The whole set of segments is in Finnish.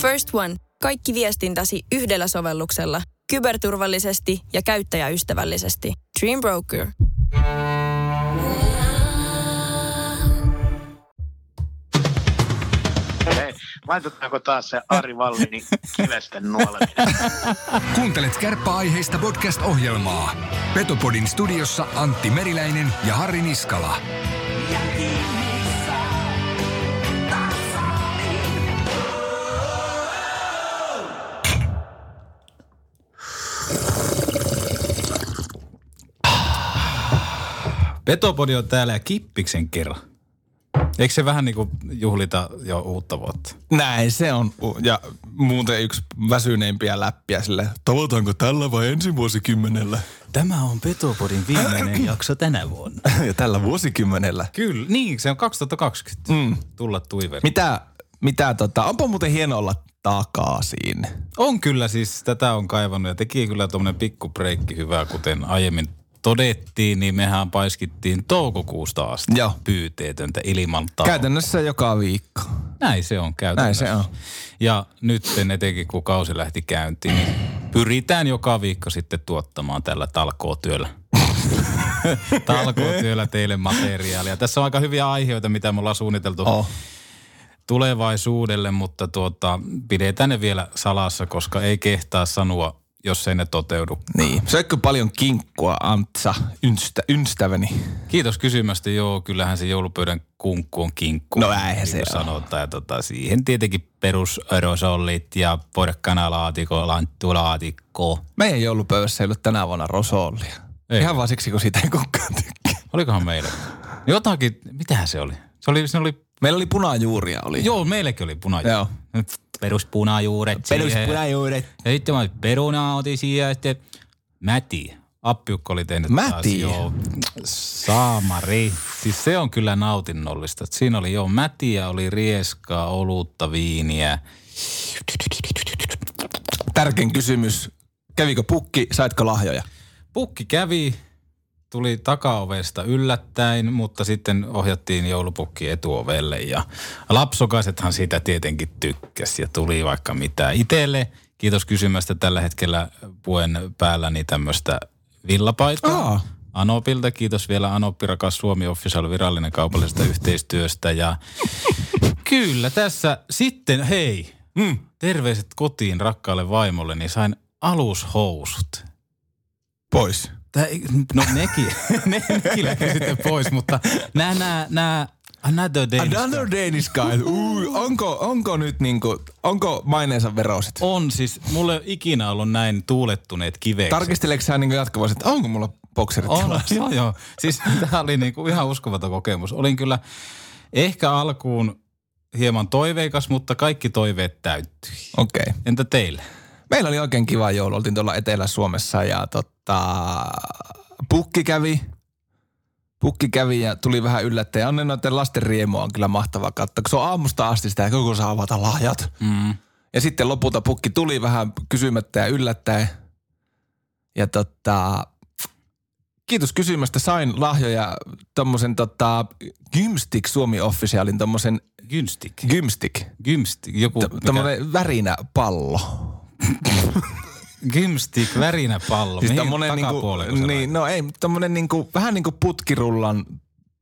First One. Kaikki viestintäsi yhdellä sovelluksella. Kyberturvallisesti ja käyttäjäystävällisesti. Dream Broker. Hei, laitetaanko taas se Ari Vallini kivesten nuoleminen? Kuuntelet kärppäaiheista podcast-ohjelmaa. Petopodin studiossa Antti Meriläinen ja Harri Niskala. Petopodi on täällä ja Kippiksen kerran. Eikö se vähän niin kuin juhlita jo uutta vuotta? Näin se on. Ja muuten yksi väsyneimpiä läppiä sille, tavoitaanko tällä vai ensi vuosikymmenellä? Tämä on Petopodin viimeinen jakso tänä vuonna. Ja tällä vuosikymmenellä. Kyllä, niin se on 2020. Mm. Tulla tuiver. Mitä, mitä tota, onpa muuten hieno olla takaisin. On kyllä siis, tätä on kaivannut ja teki kyllä tuommoinen pikku breikki hyvää, kuten aiemmin todettiin, niin mehän paiskittiin toukokuusta asti Joo. pyyteetöntä ilman taukoa. Käytännössä joka viikko. Näin se on käytännössä. Näin se on. Ja nyt etenkin kun kausi lähti käyntiin, niin pyritään joka viikko sitten tuottamaan tällä talkootyöllä. talkootyöllä teille materiaalia. Tässä on aika hyviä aiheita, mitä me ollaan suunniteltu Oh. tulevaisuudelle, mutta tuota, pidetään ne vielä salassa, koska ei kehtaa sanoa, jos ei ne toteudu. Niin. Söikö paljon kinkkua, Antsa, ynstä, ystäväni? Kiitos kysymästä. Joo, kyllähän se joulupöydän kunkku on kinkku. No eihän niin se sanotaan. Ja tota, siihen tietenkin perusrosollit ja porkkanalaatikko, lanttulaatikko. Meidän joulupöydässä ei ollut tänä vuonna rosollia. Ei. Ihan vaan siksi, kun siitä ei kukaan tykkää. Olikohan meillä? Jotakin, mitähän se oli? Se oli, se oli Meillä oli punajuuria. Oli. joo, meillekin oli punajuuret. Joo. Peruspunajuuret. Peruspunajuuret. Ja sitten mä peruna otin siihen ja sitten Mäti. Appiukko oli tehnyt taas, Mäti? joo, saamari. Siis se on kyllä nautinnollista. Siinä oli joo mätiä, oli rieskaa, olutta, viiniä. Tärkein kysymys. Kävikö pukki, saitko lahjoja? Pukki kävi, tuli takaovesta yllättäen, mutta sitten ohjattiin joulupukki etuovelle ja lapsokaisethan siitä tietenkin tykkäsi ja tuli vaikka mitä. Itelle, kiitos kysymästä, tällä hetkellä puen päälläni tämmöistä villapaitaa. Aa. Anopilta, kiitos vielä Anoppi, rakas Suomi Official virallinen kaupallisesta yhteistyöstä ja kyllä tässä sitten, hei, mm, terveiset kotiin rakkaalle vaimolle, niin sain alushousut. Pois. Tää, no nekin, ne, nekin lähti sitten pois, mutta nämä, nämä, nämä Another Danish Another Guy Danish guy. Ui, onko, onko nyt niinku, onko maineensa verosit? on siis, mulle ei ole ikinä ollut näin tuulettuneet kivekset. Tarkisteleeko sä niinku jatkuvasti, että onko mulla bokserit On, joo, joo. Siis tämä oli niinku ihan uskomaton kokemus. Olin kyllä ehkä alkuun hieman toiveikas, mutta kaikki toiveet täyttyi. Okei. Okay. Entä teille? Meillä oli oikein kiva joulu. Oltiin tuolla Etelä-Suomessa ja tota, pukki kävi. Pukki kävi ja tuli vähän yllättäen. Onne noiden lasten riemua on kyllä mahtavaa katsoa, kun se on aamusta asti sitä, koko saa avata lahjat. Mm. Ja sitten lopulta pukki tuli vähän kysymättä ja yllättäen. Ja tota, kiitos kysymästä. Sain lahjoja tommosen tota, Gymstick Suomi Officialin tommosen Gynstik. Gymstick. Gymstik. Joku, T- Tommonen värinä pallo. Gymstik, värinä pallo. Siis Mihin niinku, niin, no ei, tommonen niinku, vähän niinku putkirullan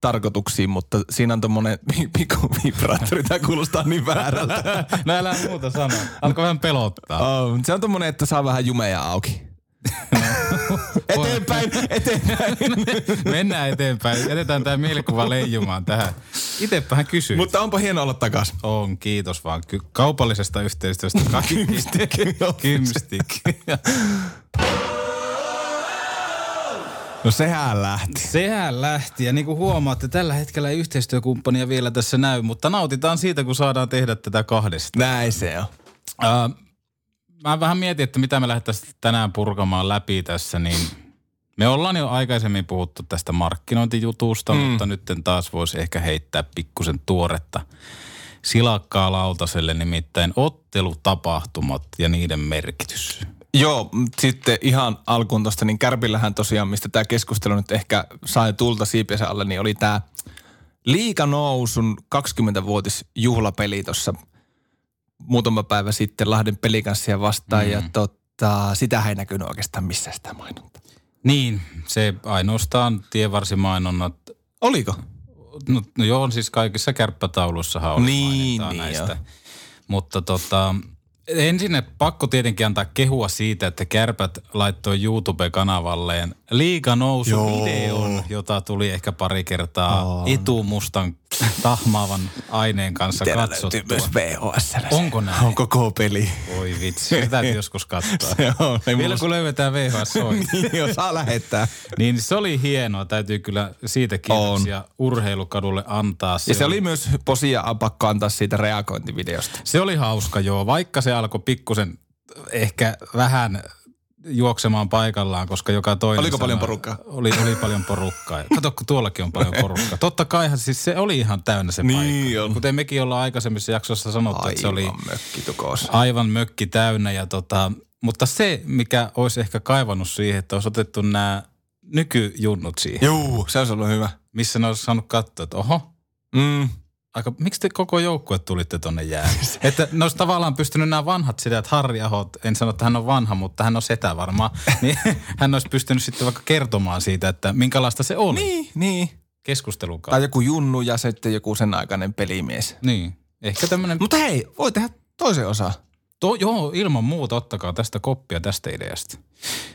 tarkoituksiin, mutta siinä on tommonen pikku vibraattori. Tää kuulostaa niin väärältä. No älä muuta sanoa. Alkoi vähän pelottaa. Oh, se on tommonen, että saa vähän jumeja auki. eteenpäin, eteenpäin. Mennään eteenpäin. Jätetään tämä mielikuva leijumaan tähän. Itepähän kysy. mutta onpa hieno olla takas. On, kiitos vaan. Ky- kaupallisesta yhteistyöstä kaikki. Kymstik. No sehän lähti. Sehän lähti ja niin kuin huomaatte, tällä hetkellä ei yhteistyökumppania vielä tässä näy, mutta nautitaan siitä, kun saadaan tehdä tätä kahdesta. Näin se on. Ää, mä vähän mietin, että mitä me lähdettäisiin tänään purkamaan läpi tässä, niin me ollaan jo aikaisemmin puhuttu tästä markkinointijutusta, mm. mutta nyt taas voisi ehkä heittää pikkusen tuoretta silakkaa lautaselle, nimittäin ottelutapahtumat ja niiden merkitys. Joo, sitten ihan alkuun tuosta, niin Kärpillähän tosiaan, mistä tämä keskustelu nyt ehkä sai tulta siipiensä alle, niin oli tämä liikanousun 20-vuotis juhlapeli tuossa muutama päivä sitten Lahden pelikanssia vastaan Mm. ja tota, sitä ei näkynyt oikeastaan missään sitä mainontaa. Niin, se ainoastaan tienvarsimainonnat. Oliko? No, no joo, siis kaikissa kärppätaulussahan oli Niin, niin näistä. joo. Mutta tota, ensin pakko tietenkin antaa kehua siitä, että kärpät laittoi YouTube-kanavalleen liiga nousu videon, jota tuli ehkä pari kertaa etumustan tahmaavan aineen kanssa löytyy katsottua. myös VHS. Onko näin? On koko peli. Voi vitsi, sitä täytyy joskus katsoa. Se on, ei Vielä mulla- kun löydetään VHS. Niin, jos saa lähettää. Niin se oli hienoa, täytyy kyllä siitä kiitoksia urheilukadulle antaa. Ja se oli myös posia pakko antaa siitä reagointivideosta. se oli hauska joo, vaikka se alkoi pikkusen ehkä vähän juoksemaan paikallaan, koska joka toinen Oliko paljon sanoi- porukkaa? Oli, oli paljon porukkaa. Kato, kun tuollakin on paljon porukkaa. Totta kaihan siis se oli ihan täynnä se Niin paikka. on. Kuten mekin ollaan aikaisemmissa jaksoissa sanottu, että se oli Aivan mökkitukos. aivan mökki täynnä. Ja tota, mutta se, mikä olisi ehkä kaivannut siihen, että olisi otettu nämä nykyjunnut siihen, Juu, se olisi ollut hyvä. missä ne olisi saanut katsoa, että oho, Mm. Aika, miksi te koko joukkue tulitte tonne jäälle? että ne olisi tavallaan pystynyt nämä vanhat sitä, että Harri Aho, en sano, että hän on vanha, mutta hän on setä varmaan, niin hän olisi pystynyt sitten vaikka kertomaan siitä, että minkälaista se oli Niin, niin. keskustelun Tai joku junnu ja sitten joku sen aikainen pelimies. Niin, ehkä tämmöinen, Mutta hei, voi tehdä toisen osa. to, joo, ilman muuta ottakaa tästä koppia tästä ideasta.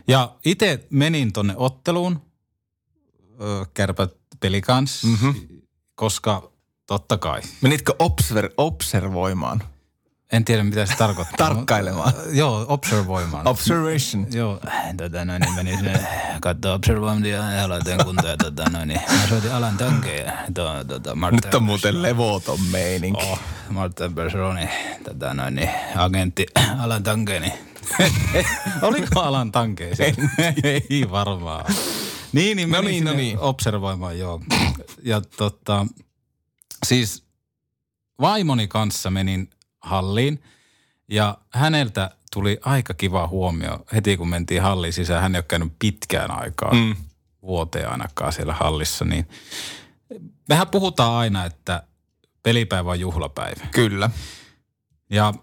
Ja itse menin tonne otteluun, kärpät pelikans, Mhm. koska totta kai. Menitkö obser- observoimaan? En tiedä, mitä se tarkoittaa. Tarkkailemaan. Joo, observoimaan. Observation. Joo, tota noin, niin menin sinne katsoa observointia ja laitoin kuntoon ja tota noin, niin mä soitin Alan Tankeen ja tuo, tota, Martin Nyt on muuten levoton meininki. Oh, Martin Bergeroni, tota noin, niin agentti Alan Tankeen, niin Oliko Alan Tankeen siellä? Ei varmaan. Niin, niin No menin niin, no niin. observoimaan, joo. Ja tota, siis vaimoni kanssa menin halliin ja häneltä tuli aika kiva huomio heti kun mentiin halliin sisään. Hän ei ole käynyt pitkään aikaa, mm. vuoteen ainakaan siellä hallissa, niin mehän puhutaan aina, että pelipäivä on juhlapäivä. Kyllä. Ja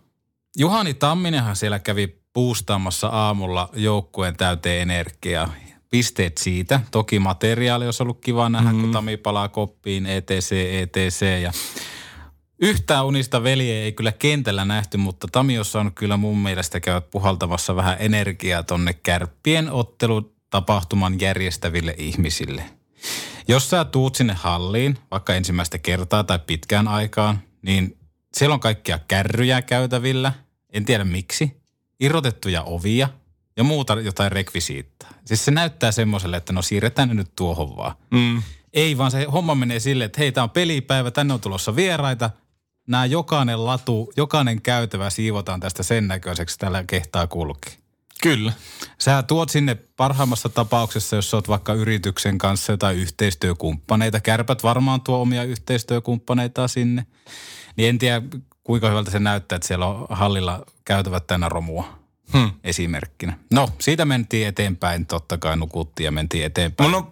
Juhani Tamminenhan siellä kävi puustaamassa aamulla joukkueen täyteen energiaa. Pisteet siitä. Toki materiaali olisi ollut kiva nähdä, mm. kun Tami palaa koppiin, etc, etc. Ja yhtään unista veljeä ei kyllä kentällä nähty, mutta Tami on saanut kyllä mun mielestä käydä puhaltamassa vähän energiaa tonne kärppien ottelutapahtuman järjestäville ihmisille. Jos sä tuut sinne halliin, vaikka ensimmäistä kertaa tai pitkään aikaan, niin siellä on kaikkia kärryjä käytävillä. En tiedä miksi. Irrotettuja ovia ja muuta jotain rekvisiittaa. Siis se näyttää semmoiselle, että no siirretään ne nyt tuohon vaan. Mm. Ei vaan se homma menee silleen, että hei, tää on pelipäivä, tänne on tulossa vieraita. Nämä jokainen latu, jokainen käytävä siivotaan tästä sen näköiseksi, tällä kehtaa kulkea. Kyllä. Sä tuot sinne parhaimmassa tapauksessa, jos sä oot vaikka yrityksen kanssa jotain yhteistyökumppaneita. Kärpät varmaan tuo omia yhteistyökumppaneita sinne. Niin en tiedä, kuinka hyvältä se näyttää, että siellä on hallilla käytävät tänä romua Hmm. esimerkkinä. No, siitä mentiin eteenpäin, totta kai nukuttiin ja mentiin eteenpäin. No,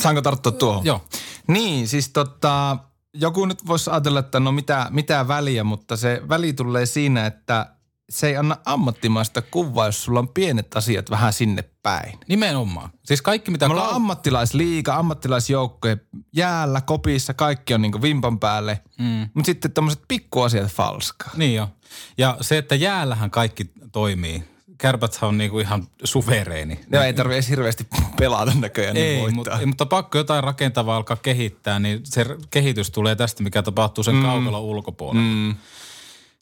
saanko tarttua tuohon? Joo. Niin, siis tota, joku nyt voisi ajatella, että no mitä, mitä väliä, mutta se väli tulee siinä, että se ei anna ammattimaista kuvaa, jos sulla on pienet asiat vähän sinne päin. Nimenomaan. Siis kaikki mitä... Me ollaan kau- ammattilaisliiga, ammattilaisjoukkoja, jäällä, kopissa, kaikki on niinku vimpan päälle. Mm. Mutta sitten tämmöiset pikkuasiat falskaa. Niin jo. Ja se, että jäällähän kaikki toimii. Kärpäthän on niinku ihan suvereeni. Ja ei tarvitse edes hirveästi pelata näköjään, niin Ei, voittaa. mutta, ei, mutta pakko jotain rakentavaa alkaa kehittää, niin se kehitys tulee tästä, mikä tapahtuu sen mm. kaukalon ulkopuolella. Mm.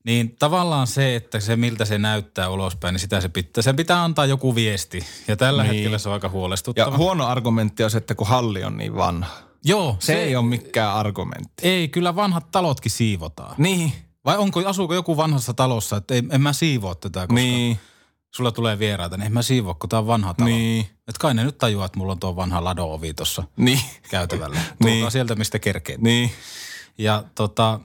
Niin tavallaan se, että se miltä se näyttää ulospäin, niin sitä se pitää, sen pitää antaa joku viesti. Ja tällä niin. hetkellä se on aika ja huolestuttava. huono argumentti on se, että kun halli on niin vanha. Joo, Se, se ei ole mikään argumentti. Ei, kyllä vanhat talotkin siivotaan. Niin. Vai onko, asuuko joku vanhassa talossa, että ei, en mä siivoa tätä, koska Niin. sulla tulee vieraita, niin en mä siivoa, kun tää on vanha talo. Niin. Et kai ne nyt tajuaa, että mulla on tuo vanha lado-ovi tuossa Niin. käytävällä. Tulkaa Niin. sieltä, mistä kerkeet. Niin. Ja tota,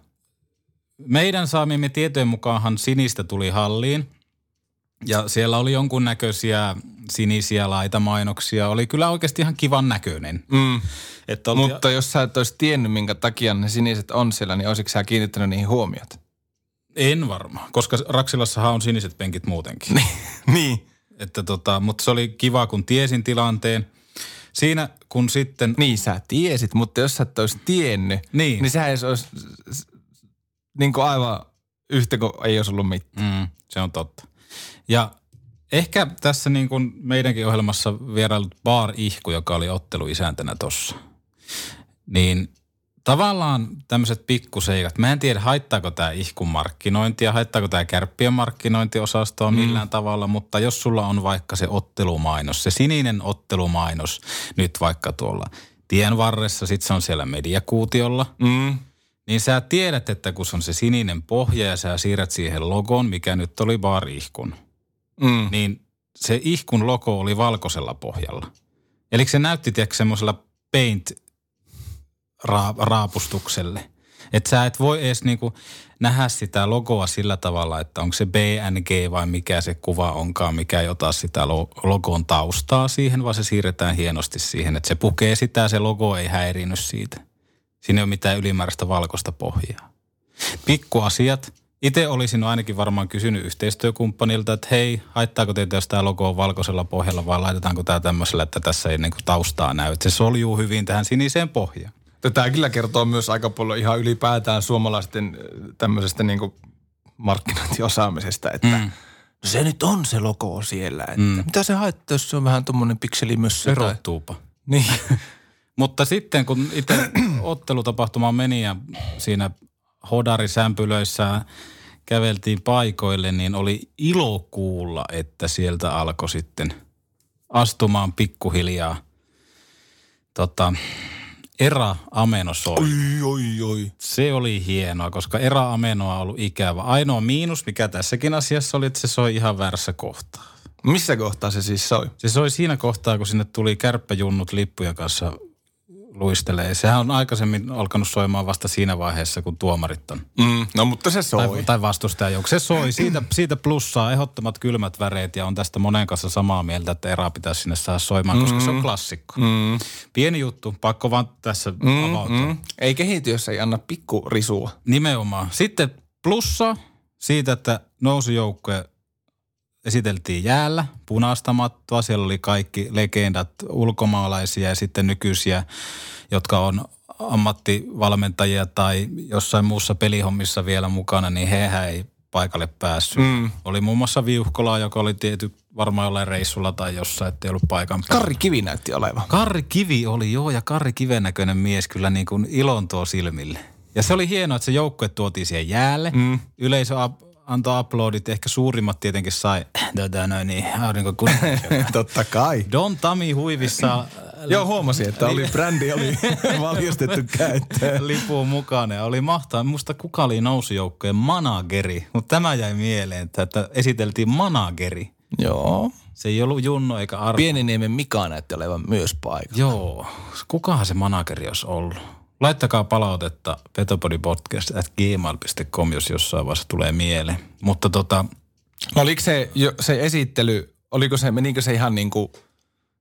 meidän saamiemme tietojen mukaanhan sinistä tuli halliin. Ja siellä oli jonkunnäköisiä sinisiä laitamainoksia. Oli kyllä oikeasti ihan kivan näköinen. Mm. Että oltiin, Mutta jos sä et olisi tiennyt, minkä takia ne siniset on siellä, niin olisitko sä kiinnittänyt niihin huomiota? En varmaan, koska Raksilassahan on siniset penkit muutenkin. niin. Että tota, mutta se oli kiva, kun tiesin tilanteen. Siinä kun sitten... Niin sä tiesit, mutta jos sä et olisi tiennyt, Niin. niin sehän olisi niin kuin aivan yhtä kuin ei olisi ollut mitään. Mm, se on totta. Ja ehkä tässä niin kuin meidänkin ohjelmassa vierailut Bar Ihku, joka oli otteluisäntänä tossa. Niin tavallaan tämmöiset pikkuseikat. Mä en tiedä, haittaako tämä ihkun markkinointia, haittaako tämä kärppien markkinointiosastoa millään mm. tavalla, mutta jos sulla on vaikka se ottelumainos, se sininen ottelumainos nyt vaikka tuolla tien varressa, sit se on siellä mediakuutiolla, Mm. niin sä tiedät, että kun se on se sininen pohja ja sä siirrät siihen logon, mikä nyt oli Bar Ihkun, Mm. niin se ihkun logo oli valkoisella pohjalla. Eli se näytti, tiedätkö, semmoisella paint raapustukselle. Että sä et voi edes niinku nähdä sitä logoa sillä tavalla, että onko se BNG vai mikä se kuva onkaan, mikä ei ota sitä lo- logon taustaa siihen, vaan se siirretään hienosti siihen, että se pukee sitä, se logo ei häirinyt siitä. Siinä ei ole mitään ylimääräistä valkoista pohjaa. Pikkuasiat. Itse olisin ainakin varmaan kysynyt yhteistyökumppanilta, että hei, haittaako teitä, jos tämä logo on valkoisella pohjalla vai laitetaanko tämä tämmöisellä, että tässä ei niinku taustaa näy. Että se soljuu hyvin tähän siniseen pohjaan. Tämä kyllä kertoo myös aika paljon ihan ylipäätään suomalaisten äh, tämmöisestä niin kuin markkinointiosaamisesta, että mm. no se nyt on se logo siellä. Että mm. Mitä se haittaa, jos se on vähän tuommoinen pikselimössö? tai- Erottuupa. Niin. Mutta sitten kun itse ottelutapahtumaan meni ja siinä hodarisämpylöissä käveltiin paikoille, niin oli ilo kuulla, että sieltä alkoi sitten astumaan pikkuhiljaa tota, Era Ameno soi. Oi, oi, oi. Se oli hienoa, koska Era Amenoa on ollut ikävä. Ainoa miinus, mikä tässäkin asiassa oli, että se soi ihan väärässä kohtaa. Missä kohtaa se siis soi? Se soi siinä kohtaa, kun sinne tuli kärppäjunnut lippujen kanssa luistelee. Sehän on aikaisemmin alkanut soimaan vasta siinä vaiheessa, kun tuomarit on. Mm. No mutta se soi. Tai, tai vastustajajoukko. Se soi. Siitä, siitä plussaa ehdottomat kylmät väreet ja on tästä monen kanssa samaa mieltä, että erää pitäisi sinne saada soimaan, koska se on klassikko. Mm. Pieni juttu, pakko vaan tässä mm, avautua. Mm. Ei kehity, jos ei anna pikkurisua. Nimenomaan. Sitten plussa siitä, että nousujoukkoja esiteltiin jäällä, punaista mattoa. Siellä oli kaikki legendat, ulkomaalaisia ja sitten nykyisiä, jotka on ammattivalmentajia tai jossain muussa pelihommissa vielä mukana, niin hehän ei paikalle päässyt. Mm. Oli muun muassa Viuhkola, joka oli tiety varmaan jollain reissulla tai jossain, ettei ollut paikan päällä. Karri Kivi näytti olevan. Karri Kivi oli, joo, ja Karri Kiven näköinen mies kyllä niin kuin ilon tuo silmille. Ja se oli hienoa, että se joukkue tuotiin siihen jäälle. Mm. Yleisö antoi uploadit, ehkä suurimmat tietenkin sai, tota noin niin, aurinko Totta kai. Don Tami huivissa Joo, huomasin, että oli brändi oli valjastettu käyttöön. lipuun mukana ja oli mahtavaa. Musta kuka oli nousujoukkojen manageri, mutta tämä jäi mieleen, että, että esiteltiin manageri. Joo. Se ei ollut Junno eikä Arvo. Pieniniemen Mika näytti olevan myös paikalla. Joo, kukahan se manageri olisi ollut? Laittakaa palautetta petopodipodcast.gmail.com, jos jossain vaiheessa tulee mieleen. Mutta tota, No oliko se, se esittely, oliko se, menikö se ihan niin kuin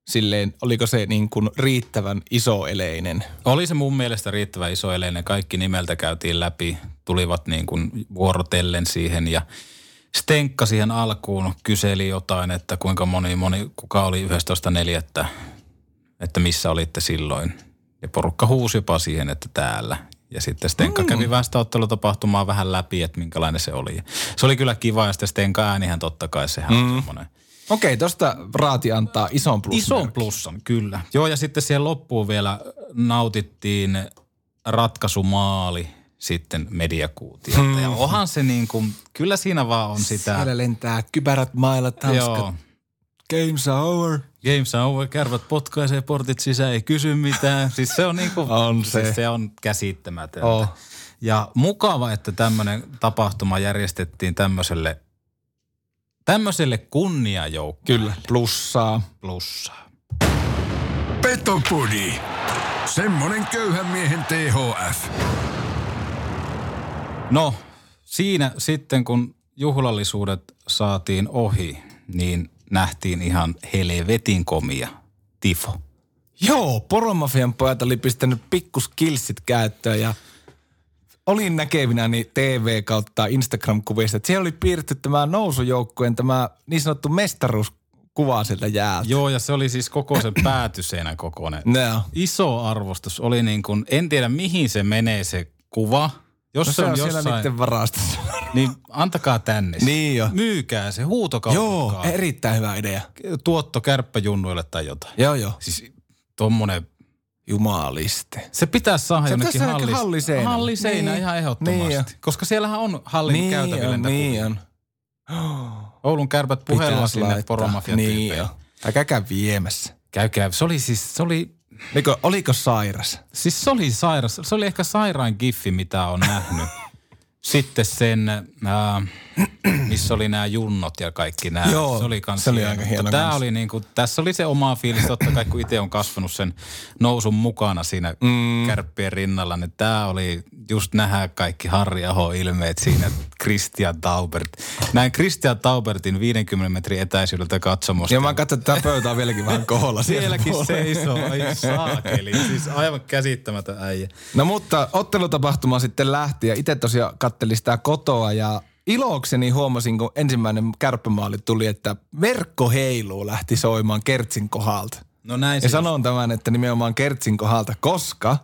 silleen, oliko se niin kuin riittävän isoeleinen? oli se mun mielestä riittävän iso eleinen. Kaikki nimeltä käytiin läpi, tulivat niin kuin vuorotellen siihen ja Stenkka siihen alkuun kyseli jotain, että kuinka moni, moni kuka oli 11.4., että missä olitte silloin. Ja porukka huusi jopa siihen, että täällä. Ja sitten Stenka mm. kävi väestöottelutapahtumaa vähän läpi, että minkälainen se oli. Se oli kyllä kiva ja sitten Stenka äänihän totta kai sehän mm. on semmoinen. Okei, tosta Raati antaa ison plussan. Ison plussan, kyllä. Joo, ja sitten siihen loppuun vielä nautittiin ratkaisumaali sitten mediakuutiolta. Hmm. Ja onhan se niin kuin, kyllä siinä vaan on sitä. Siellä lentää kypärät mailat, hanskat. Games are over. Games are over, kärvät potkaisee portit sisään, ei kysy mitään. Siis se on niin kuin, On se. Siis se on käsittämätöntä. Oh. Ja mukava, että tämmöinen tapahtuma järjestettiin tämmöiselle, tämmöiselle kunniajoukkueelle. Kyllä, plussaa. Plussaa. Petopodi. Semmonen köyhän miehen THF. No, siinä sitten kun juhlallisuudet saatiin ohi, niin nähtiin ihan helvetin komia tifo. Joo, Poromafian pojat oli pistänyt pikkuskillsit käyttöön ja olin näkevinäni TV kautta Instagram-kuvista, että siellä oli piirretty tämä nousujoukkueen tämä niin sanottu mestaruuskuva sieltä jäältä. Joo, ja se oli siis koko sen päätyseinän kokoinen. No. Iso arvostus oli niin kuin, en tiedä mihin se menee se kuva. Jos No se, se on, on siellä jossain, niiden varastossa. niin antakaa tänne. Niin jo. Myykää se, Joo, huutokauppakaa. erittäin hyvä idea. Tuotto kärppäjunnuille tai jotain. Joo, joo. Siis tommonen, Jumaliste. se pitäisi saada Se jonnekin hallis, halliseinälle. halliseinä Niin. ihan ehdottomasti. Niin jo. Koska siellähän on hallin Niin käytävillä on, niitä niin on. Oulun kärpät puhella Pitäis sinne poromafia Niin jo. Käykää viemässä. Käykää. Se oli siis, se oli, Oliko, oliko sairas? siis se oli sairas. Se oli ehkä sairain giffi, mitä on nähnyt. Sitten sen, äh, missä oli nämä junnot ja kaikki nämä. Joo, se oli, kans se oli aika hieno Tämä oli niinku, tässä oli se oma fiilis, totta kai kun itse on kasvanut sen nousun mukana siinä mm. kärppien rinnalla, niin tämä oli just nähdä kaikki Harri Aho ilmeet siinä, Christian Taubert. Näin Christian Taubertin 50 metrin etäisyydeltä katsomusta. Ja mä katson, että tämä pöytä on vieläkin vähän koholla. puolella. seisoo, ai saakeli. Siis aivan käsittämätön äijä. No mutta ottelutapahtuma sitten lähti ja itse tosiaan kattelin sitä kotoa ja ilokseni huomasin, kun ensimmäinen kärppämaali tuli, että verkko heiluu lähti soimaan Kertsin kohdalta. No näin Ja sanon tämän, että nimenomaan Kertsin kohdalta, koska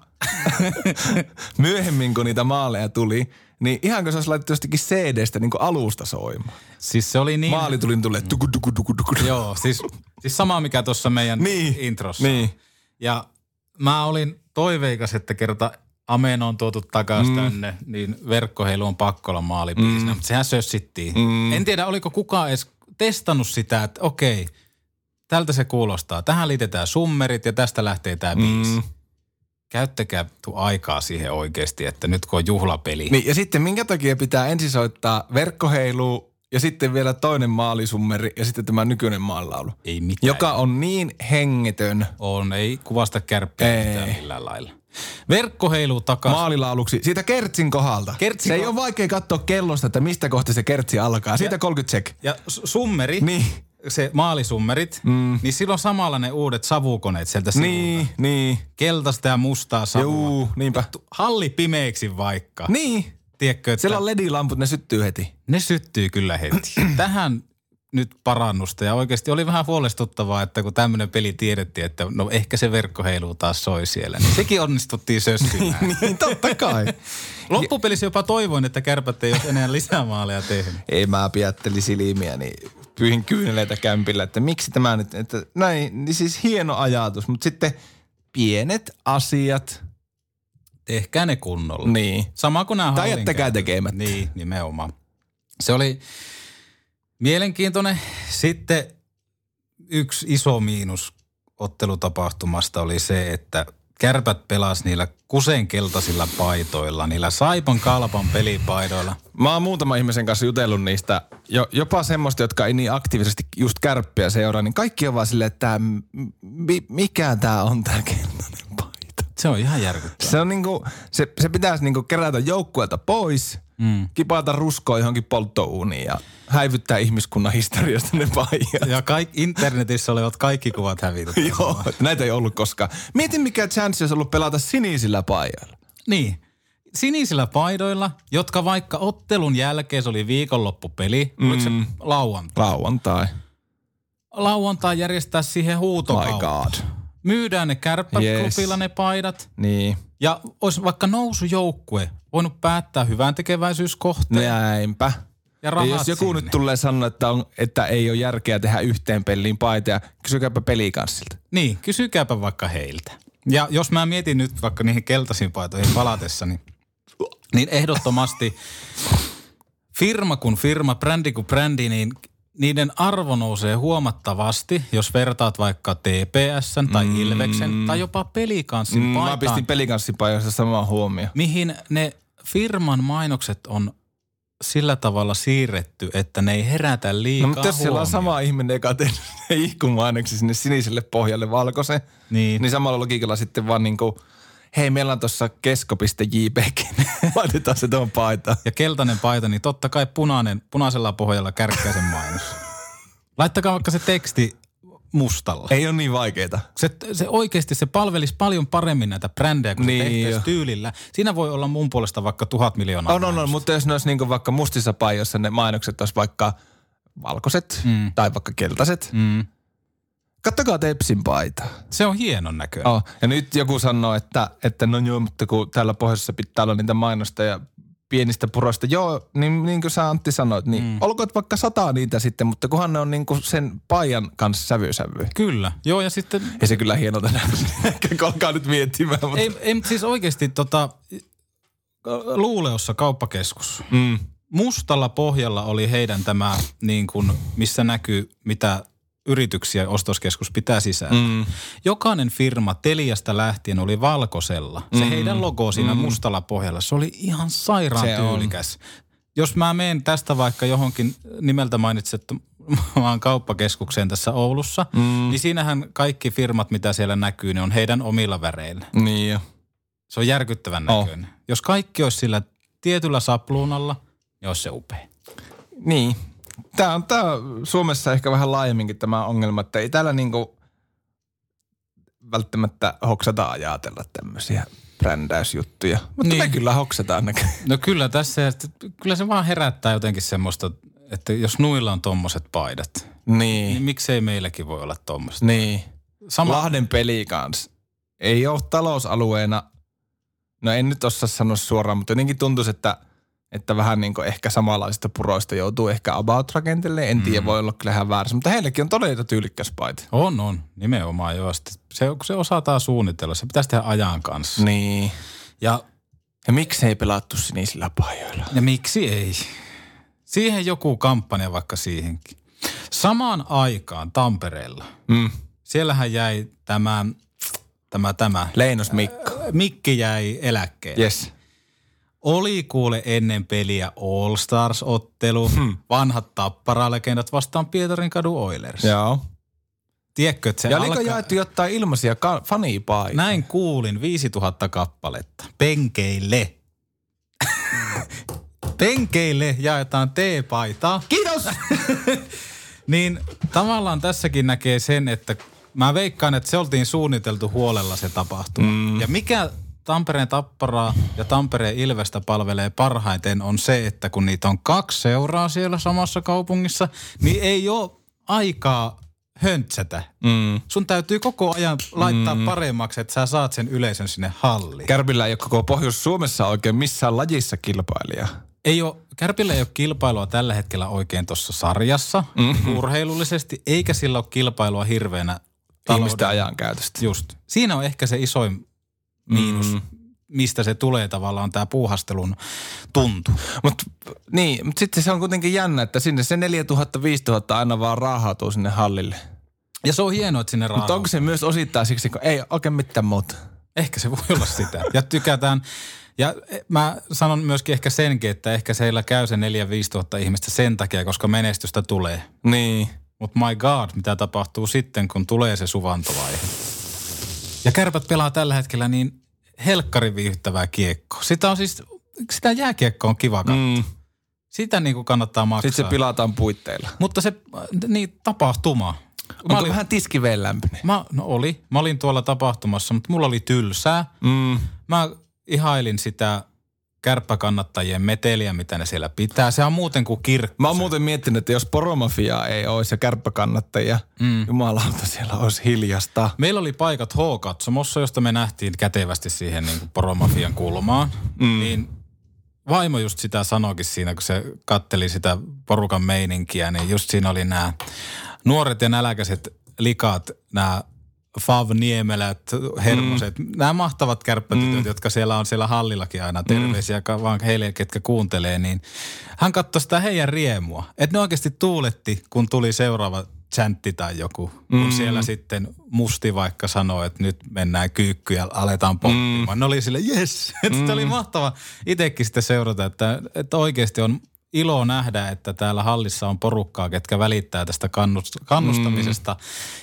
myöhemmin kun niitä maaleja tuli, niin ihan kuin se olisi laitettu jostakin CD-stä niin alusta soimaan. Siis se oli niin... Maali tuli tulee tuku tuku tuku tuku. Joo, siis, siis sama mikä tuossa meidän Niin, introssa. niin. Ja mä olin toiveikas, että kerta Amen on tuotu takaisin mm. tänne, niin verkkoheilu on pakko olla maalipiisinä. Mm. Mutta sehän sössittiin. Mm. En tiedä, oliko kukaan edes testannut sitä, että okei, tältä se kuulostaa. Tähän liitetään summerit ja tästä lähtee tämä biisi. Mm. Käyttäkää tu- aikaa siihen oikeasti, että nyt kun on juhlapeli. Niin, ja sitten minkä takia pitää ensin soittaa verkkoheilu ja sitten vielä toinen maalisummeri ja sitten tämä nykyinen maalaulu. Ei mitään. Joka on niin hengetön On, ei kuvasta kärppiä Ei. millään lailla. Verkkoheilu takaisin. maalilauluksi siitä Kertsin kohdalta. Kertsin se ei ko- ole vaikea katsoa kellosta, että mistä kohti se Kertsi alkaa. Siitä 30 sek. Ja summeri, Niin. se maalisummerit, mm. niin silloin samalla ne uudet savukoneet sieltä sivulta. Niin, niin. Keltaista ja mustaa savua. Juu, niinpä. Halli pimeäksi vaikka. Niin. Tiedätkö, että Siellä on LED-lamput, ne syttyy heti. ne syttyy kyllä heti. Tähän nyt parannusta ja oikeasti oli vähän huolestuttavaa, että kun tämmöinen peli tiedettiin, että no ehkä se verkkoheilu taas soi siellä, niin sekin onnistuttiin sössimään. niin, totta kai. Loppupelissä jopa toivoin, että kärpät ei ole enää lisämaaleja tehnyt. ei mä piatteli silmiä, niin pyyhin kyyneleitä kämpillä, että miksi tämä nyt, että näin, niin siis hieno ajatus, mutta sitten pienet asiat, Tehkää ne kunnolla. niin. Sama kuin nämä Tai jättäkää tekemättä. Niin, nimenomaan. Se oli mielenkiintoinen. Sitten yksi iso miinus ottelutapahtumasta oli se, että kärpät pelas niillä kusenkeltaisilla paitoilla, niillä Saipan kalpan pelipaidoilla. Mä oon muutama ihmisen kanssa jutellut niistä, jo, jopa semmoista, jotka ei niin aktiivisesti just kärppiä seuraa, niin kaikki on vaan silleen, että tää, mi, mikä tää on tää keltainen paita. Se on ihan järkyttävää. Se on niinku, se, se pitäisi niinku kerätä joukkueelta pois, mm. kipata ruskoa johonkin polttouuniin ja häivyttää ihmiskunnan historiasta ne paidat. Ja kaik, internetissä olevat kaikki kuvat hävitetty. Joo, näitä ei ollut koskaan. Mietin mikä chance olisi ollut pelata sinisillä paidoilla. Niin. Sinisillä paidoilla, jotka vaikka ottelun jälkeen se oli viikonloppupeli, mm. oliko se lauantai? Lauantai. Lauantai järjestää siihen My huutokauppa. God. Myydään ne kärppäklubilla Yes. ne paidat. Niin. Ja olisi vaikka nousujoukkue voinut päättää hyvän tekeväisyyskohteen Näinpä. ja Ja jos joku sinne. nyt tulee sanoa, että, on, että ei ole järkeä tehdä yhteen peliin paita, kysykääpä pelikanssilta. Niin, kysykääpä vaikka heiltä. Ja jos mä mietin nyt vaikka niihin keltaisiin paitoihin palatessa, niin, niin ehdottomasti firma kun firma, brändi kun brändi, niin niiden arvo nousee huomattavasti, jos vertaat vaikka TPSn tai mm. Ilveksen tai jopa pelikanssin Mm, paitaan, mä pistin pelikanssipaidassa samaa huomioon. mihin ne firman mainokset on sillä tavalla siirretty, että ne ei herätä liikaa No mutta jos siellä on sama ihminen, joka on tehnyt ne sinne siniselle pohjalle valkoisen, Niin. niin samalla logiikalla sitten vaan niin kuin, hei meillä on tuossa kesko.jpg, laitetaan se tuohon paitaan. ja keltainen paita, niin totta kai punainen, punaisella pohjalla kärkkäisen mainos. Laittakaa vaikka se teksti mustalla. Ei ole niin vaikeita. Se, se oikeasti se palvelisi paljon paremmin näitä brändejä, kun Niin niin, se tyylillä. Siinä voi olla mun puolesta vaikka tuhat miljoonaa. On, on, on, mutta jos ne olisi niinku vaikka mustissa pajoissa ne mainokset olisi vaikka valkoiset mm. tai vaikka keltaiset. Mm. Kattokaa Tepsin paita. Se on hienon näköinen. Oh, ja nyt joku sanoo, että, että no joo, mutta kun täällä pohjoisessa pitää olla niitä mainosta ja pienistä puroista. Joo, niin, niin kuin sä Antti sanoit, niin mm. olkoon vaikka sataa niitä sitten, mutta kunhan ne on niin kuin sen paijan kanssa sävysävy. Kyllä. Joo, ja sitten Ei se kyllä hienolta näytä. Alkaa nyt miettimään, mutta... ei, ei siis oikeasti tota, Luuleossa kauppakeskus. Mm. Mustalla pohjalla oli heidän tämä, niin kuin, missä näkyy, mitä yrityksiä ostoskeskus pitää sisään. Mm. Jokainen firma Teliasta lähtien oli valkoisella. Se heidän logo siinä mustalla pohjalla, se oli ihan sairaan Se on. tyylikäs. Jos mä menen tästä vaikka johonkin nimeltä mainitsettu maan kauppakeskukseen tässä Oulussa, mm. niin siinähän kaikki firmat, mitä siellä näkyy, ne on heidän omilla väreillä. Niin jo. Se on järkyttävän Oh. näköinen. Jos kaikki olisi sillä tietyllä sapluunalla, niin olisi se upea. Niin. Tämä on, tää on Suomessa ehkä vähän laajemminkin tämä ongelma, että ei täällä niinku välttämättä hoksata ajatella tämmöisiä brändäysjuttuja. Mutta niin. me kyllä hoksataan näkö. No kyllä tässä, että kyllä se vaan herättää jotenkin semmoista, että jos nuilla on tommoset paidat, niin Niin. miksei meilläkin voi olla tommoset. Niin. Sama, Lahden peli kanssa. Ei ole talousalueena, no en nyt osaa sanoa suoraan, mutta jotenkin tuntuisi, että, että vähän niin kuin ehkä samanlaisista puroista joutuu ehkä about-rakenteelle. En tiedä, voi olla kyllä ihan väärässä, mutta heillekin on todella tyylikkäs paita. On, on. Nimenomaan joo. Sitten se, kun se osataan suunnitella, se pitäisi tehdä ajan kanssa. Niin. Ja, Ja miksei pelattu sinisillä pajoilla? ja miksi ei? Siihen joku kampanja vaikka siihenkin. Samaan aikaan Tampereella, Mm. siellähän jäi tämä, tämä, tämä, Leinos Mikko. Mikki jäi eläkkeelle. Yes. Oli kuule ennen peliä All Stars-ottelu, hmm. vanhat tapparalegendat vastaan Pietarin kadu Oilers. Joo. Tiedätkö, että se Ja oliko alkaa... jaettu jotain ilmaisia ka- fanipaita? Näin kuulin 5000 kappaletta. Penkeille. Penkeille jaetaan teepaitaa. Kiitos! Niin tavallaan tässäkin näkee sen, että mä veikkaan, että se oltiin suunniteltu huolella se tapahtuma. Mm. Ja mikä Tampereen Tapparaa ja Tampereen Ilvestä palvelee parhaiten on se, että kun niitä on kaksi seuraa siellä samassa kaupungissa, niin ei ole aikaa höntsätä. Mm. Sun täytyy koko ajan laittaa mm. paremmaksi, että sä saat sen yleisön sinne halliin. Kärpillä ei ole koko Pohjois-Suomessa oikein missään lajissa kilpailija. Ei ole, Kärpillä ei ole kilpailua tällä hetkellä oikein tuossa sarjassa mm-hmm. urheilullisesti, eikä sillä ole kilpailua hirveänä Ihmisten ajankäytöstä. Just. Siinä on ehkä se isoin miinus, Mm. mistä se tulee tavallaan tämä puuhastelun tuntu. Mutta niin, mut sitten se on kuitenkin jännä, että sinne se 4000-5000 aina vaan raahautuu sinne hallille. Ja se on hienoa, että sinne Mutta rahaa. onko se myös osittain siksi, kun ei oikein mitään muuta? Ehkä se voi olla sitä. Ja tykätään. Ja mä sanon myöskin ehkä senkin, että ehkä siellä käy se 4-5 tuhatta ihmistä sen takia, koska menestystä tulee. Niin. Mutta my god, mitä tapahtuu sitten, kun tulee se suvantovaihe. Ja kärpät pelaa tällä hetkellä niin helkkari viihdyttävää kiekkoa. Sitä on siis, sitä jääkiekkoa on kiva katsoa. Mm. Sitä niin kuin kannattaa maksaa. Sitten se pilataan puitteilla. Mutta se, niin tapahtuma. Mä Onko olin, vähän tiskiveen lämpöinen? mä, no oli. Mä olin tuolla tapahtumassa, mutta mulla oli tylsää. Mm. Mä ihailin sitä kärppäkannattajien meteliä, mitä ne siellä pitää. Se on muuten kuin kirkko. Mä oon muuten miettinyt, että jos poromafiaa ei olisi ja kärppäkannattajia, mm. jumalauta siellä olisi hiljasta. Meillä oli paikat H-katsomossa, josta me nähtiin kätevästi siihen niin kuin poromafian kulmaan. Mm. Niin vaimo just sitä sanoikin siinä, kun se katteli sitä porukan meininkiä, niin just siinä oli nämä nuoret ja näläkäiset likaat, nämä Fav Niemelät, Hermoset, mm. nämä mahtavat kärppätytöt, mm. jotka siellä on siellä hallillakin aina, terveisiä mm. vaan heille, ketkä kuuntelee, niin hän katsoi sitä heidän riemua. Että ne oikeasti tuuletti, kun tuli seuraava chantti tai joku, kun mm. siellä sitten musti vaikka sanoi, että nyt mennään kyykkyyn ja aletaan pohtimaan. Mm. Ne oli sille, yes, että mm. oli mahtava itsekin sitten seurata, että, että oikeasti on ilo nähdä, että täällä hallissa on porukkaa, ketkä välittää tästä kannust- kannustamisesta mm.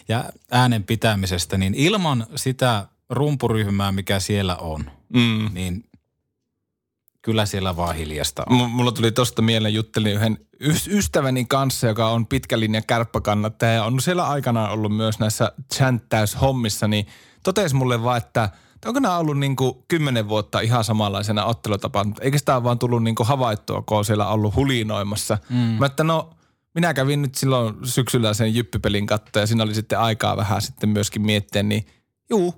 ja äänen pitämisestä, niin ilman sitä rumpuryhmää, mikä siellä on, Mm. niin kyllä siellä vaan hiljasta on. M- mulla tuli tosta mieleen, juttelin yhden ys- ystäväni kanssa, joka on pitkä linja kärppäkannattaja ja on siellä aikanaan ollut myös näissä chanttäyshommissa, niin totesi mulle vaan, että onko nämä ollut niin kuin kymmenen vuotta ihan samanlaisena ottelutapana, eikö sitä ole vaan tullut niin kuin havaittua, kun on siellä ollut hulinoimassa. Mm. Mä että no, minä kävin nyt silloin syksyllä sen jyppipelin kattoa ja siinä oli sitten aikaa vähän sitten myöskin miettiä, niin juu,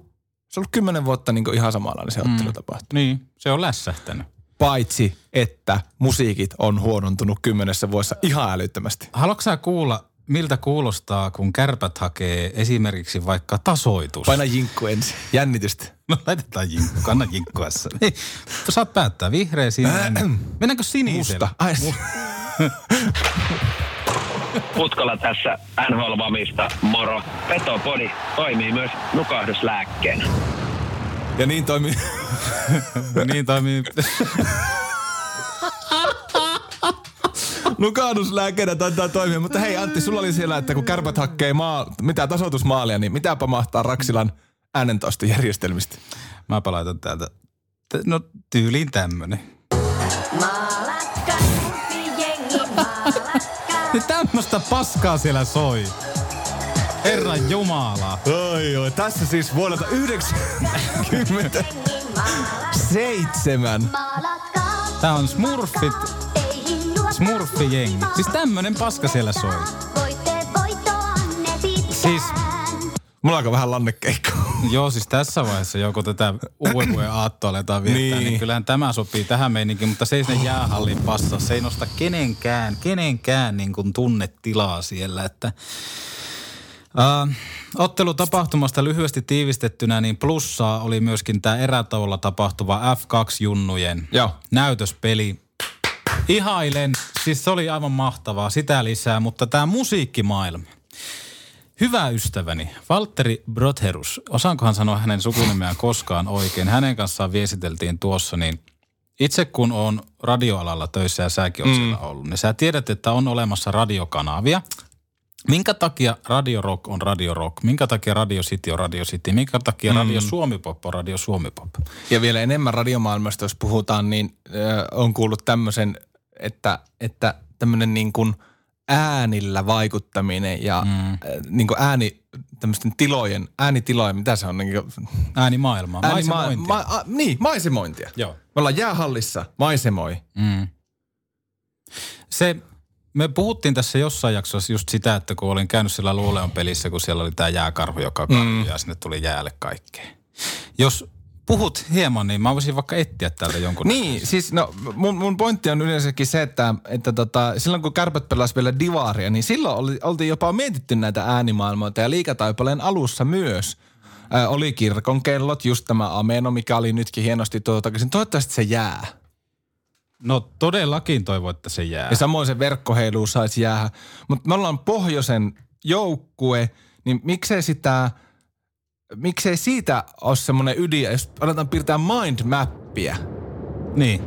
se on ollut kymmenen vuotta niin kuin ihan samanlainen se ottelutapa. Niin, se on lässähtänyt. Paitsi, että musiikit on huonontunut kymmenessä vuodessa ihan älyttömästi. Haluatko sä kuulla, miltä kuulostaa, kun kärpät hakee esimerkiksi vaikka tasoitus? Paina jinkku ensin. Jännitystä. No laitetaan jinkku, kanna jinkkuassa. Hei, saat päättää, vihreä, sininen. Mennäänkö sinisellä? Musta. Ai, Putkola tässä NHL Vamista, moro. Petopodi toimii myös nukahduslääkkeenä. ja niin toimii. niin toimii. Nukahduslääkeenä taitaa toimia. Mutta hei Antti, sulla oli siellä, että kun kärpät hakkee maa, mitä tasoitusmaalia, niin mitä pamahtaa Raksilan äänentoistojärjestelmistä? Mä laitan täältä. No tyyliin tämmönen. Maalatka, jengi, maalatka. Niin tämmöstä paskaa siellä soi. Herran Jumala. Oi, oi, tässä siis vuodelta 97. Tää on Smurfit, Smurfi-jengi. Siis tämmönen paska siellä soi. Siis- Mulla alkaa vähän lannekeikko. Joo, siis tässä vaiheessa joko tätä uuden aattoa aletaan viettää, niin. Niin. kyllähän tämä sopii tähän meininkin, mutta se ei sinne jäähallin passa. Se ei nosta kenenkään, kenenkään niin kuin tunnetilaa siellä, että Uh, ottelutapahtumasta lyhyesti tiivistettynä, niin plussaa oli myöskin tämä erätauolla tapahtuva F2-junnujen Joo. näytöspeli. Ihailen, siis se oli aivan mahtavaa, sitä lisää, mutta tämä musiikkimaailma. Hyvä ystäväni, Valtteri Brotherus, osaankohan sanoa hänen sukunimeään koskaan oikein, hänen kanssaan viesiteltiin tuossa, niin itse kun on radioalalla töissä ja säkin oot mm. siellä ollut, niin sä tiedät, että on olemassa radiokanavia. Minkä takia Radio Rock on Radio Rock? Minkä takia Radio City on Radio City? Minkä takia Radio Suomi Pop on Radio Suomi Pop? Ja vielä enemmän radiomaailmasta, jos puhutaan, niin äh, on kuullut tämmöisen, että, että tämmöinen niin kuin äänillä vaikuttaminen ja mm. äh, niin kuin ääni, tämmöisten tilojen, äänitilojen, mitä se on? Niin kuin, Ääni maailmaa, ääni, ma, maisemointia. ma, a, niin, maisemointia. Joo. Me ollaan jäähallissa, maisemoi. Mm. Se, me puhuttiin tässä jossain jaksossa just sitä, että kun olin käynyt sillä Luuleon pelissä, kun siellä oli tämä jääkarhu, joka mm. ja sinne tuli jäälle kaikkea. Jos puhut hieman, niin mä voisin vaikka etsiä täältä jonkun. Niin, siis no mun, mun pointti on yleensäkin se, että, että tota, silloin kun kärpät pelasi vielä divaaria, niin silloin oli, oltiin jopa mietitty näitä äänimaailmoita ja liikataipaleen alussa myös. Ää, oli kirkon kellot, just tämä Ameno, mikä oli nytkin hienosti tuota, toivottavasti se jää. No todellakin toivon, että se jää. Ja samoin se verkkoheilu saisi jäädä. Mutta me ollaan pohjoisen joukkue, niin miksei sitä, miksei siitä ole semmoinen ydin, jos aletaan piirtää mindmappia. Niin.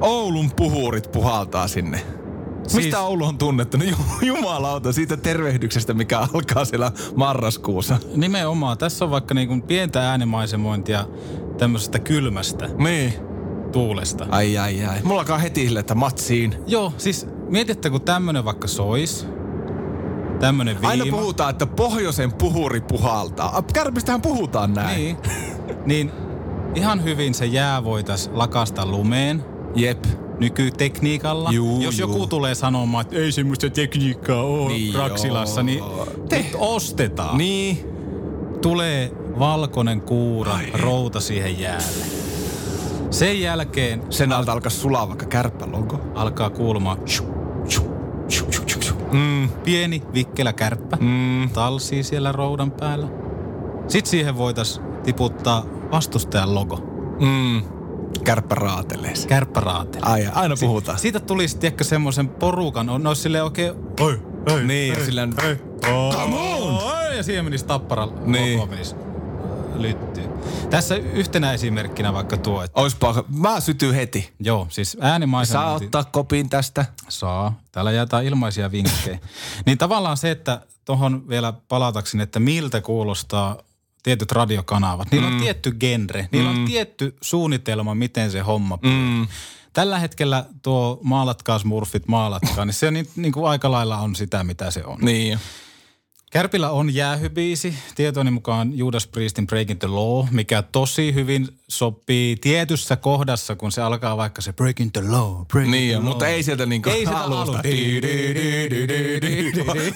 Oulun puhurit puhaltaa sinne. Mistä Siis- Oulu on tunnettu? No ju- jumalauta siitä tervehdyksestä, mikä alkaa siellä marraskuussa. Nimenomaan. Tässä on vaikka niin pientä äänimaisemointia tämmöisestä kylmästä Niin. tuulesta. Ai ai ai. Mulla alkaa heti sille, että matsiin. Joo, siis mietitte, kun tämmönen vaikka sois, tämmönen viima. Aina puhutaan, että pohjoisen puhuri puhaltaa. Kärpistähän puhutaan näin. Niin. niin ihan hyvin se jää voitais lakasta lumeen Jep. nykytekniikalla. Juu, Jos juu. joku tulee sanomaan, että ei semmoista tekniikkaa ole Niin Raksilassa, joo. niin te ostetaan. Niin. Tulee valkoinen kuura, Ai. routa siihen jäälle. Sen jälkeen Sen alta alkaa sulaa vaikka kärppälogo. alkaa kuulumaan Mm. pieni vikkelä kärppä. Mm. Talsii siellä roudan päällä. Sitten siihen voitais tiputtaa vastustajan logo. Mm. Kärppä raatelee se. Kärppäraate. Ai, aina puhutaan. Siitä tulisi tiedätkö semmoisen porukan, on, olisi silleen oikein, oi, oi, Niin, ja sillä come on! Ja siihen menisi tappara, Niin. logo menisi lyttyyn. Tässä yhtenä esimerkkinä vaikka tuo, että Oispa, mä sytyy heti. joo, siis Saa äänimaisemointi. ottaa kopin tästä. Saa. Täällä jaetaan ilmaisia vinkkejä. niin tavallaan se, että tuohon vielä palatakseni, että miltä kuulostaa tietyt radiokanavat. Niillä mm. on tietty genre, niillä mm. on tietty suunnitelma, miten se homma pyörii. Mm. tällä hetkellä tuo maalatkaa smurfit maalatkaa, niin se niin, niin kuin aika lailla on sitä, mitä se on. Niin. Kärpillä on jäähybiisi, tietoni mukaan Judas Priestin Breaking the Law, mikä tosi hyvin sopii tietyssä kohdassa, kun se alkaa vaikka se Breaking the Law, Breaking Niin, the law. mutta ei sieltä Ei sieltä alusta. alusta.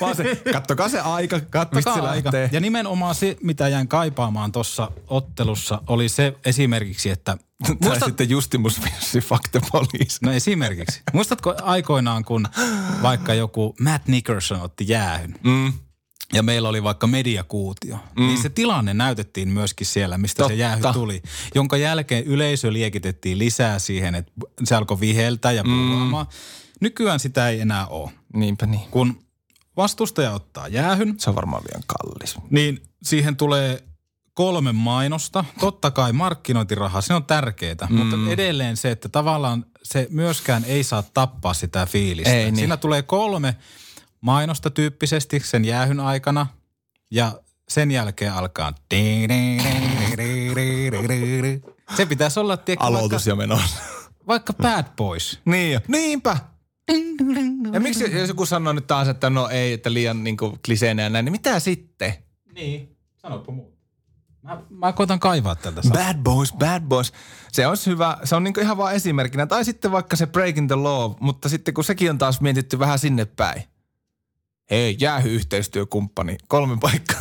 Vaan se, kattokaa se aika, Kattokaa se aika. lähtee. Ja nimenomaan se, mitä jäin kaipaamaan tuossa ottelussa, oli se esimerkiksi, että... Tai Muistat, sitten Justimus Finssi, fuck the police. no esimerkiksi. Muistatko aikoinaan, kun vaikka joku Matt Nickerson otti jäähyn? Mm. Ja meillä oli vaikka mediakuutio, mm. niin se tilanne näytettiin myöskin siellä, mistä Totta. se jäähy tuli. Jonka jälkeen yleisö liekitettiin lisää siihen, että se alkoi viheltää ja puhumaan. Mm. Nykyään sitä ei enää ole. Niinpä niin. Kun vastustaja ottaa jäähyn, Se on varmaan liian kallis. niin siihen tulee kolme mainosta. Totta kai markkinointiraha, se on tärkeää, mm. mutta edelleen se, että tavallaan se myöskään ei saa tappaa sitä fiilistä. Ei niin. Siinä tulee kolme mainosta tyyppisesti sen jäähyn aikana ja sen jälkeen alkaa... Se pitäisi olla, tiedätkö, Aloitus vaikka, ja menossa. vaikka Bad Boys. niin jo. Niinpä. Ja miksi jos joku sanoo nyt taas, että no ei, että liian niin kliseinen ja näin, niin mitä sitten? Niin, sanopa muuta. Mä, mä koitan kaivaa tältä. Bad boys, bad boys. Se olisi hyvä, se on niinku ihan vaan esimerkkinä. Tai sitten vaikka se Breaking the Law, mutta sitten kun sekin on taas mietitty vähän sinne päin. Hei, jäähy-yhteistyökumppani, kolme paikkaa.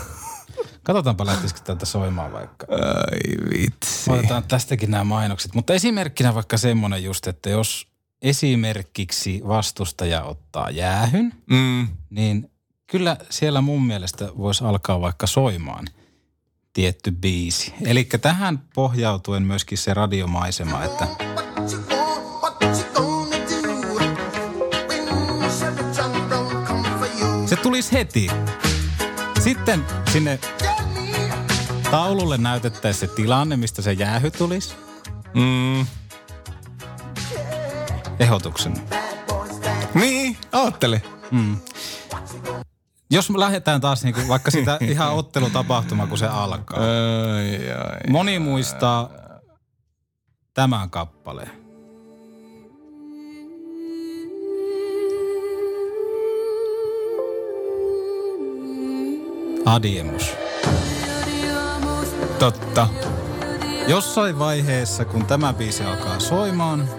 Katsotaanpa lähtisikö tältä soimaan vaikka. Ai vitsi. Otetaan tästäkin nämä mainokset. Mutta esimerkkinä vaikka semmoinen just, että jos esimerkiksi vastustaja ottaa jäähyn, Mm. niin kyllä siellä mun mielestä voisi alkaa vaikka soimaan tietty biisi. Eli tähän pohjautuen myöskin se radiomaisema, että tulisi heti. Sitten sinne taululle näytettäisiin se tilanne, mistä se jäähy tulisi. Mm. Ehdotuksen. Niin, oottele. Jos me lähdetään taas niinku vaikka sitä ihan ottelutapahtumaa, kun se alkaa. Ai, ai. Moni muistaa tämän kappaleen. Adiemus. Totta. Jossain vaiheessa, kun tämä biisi alkaa soimaan,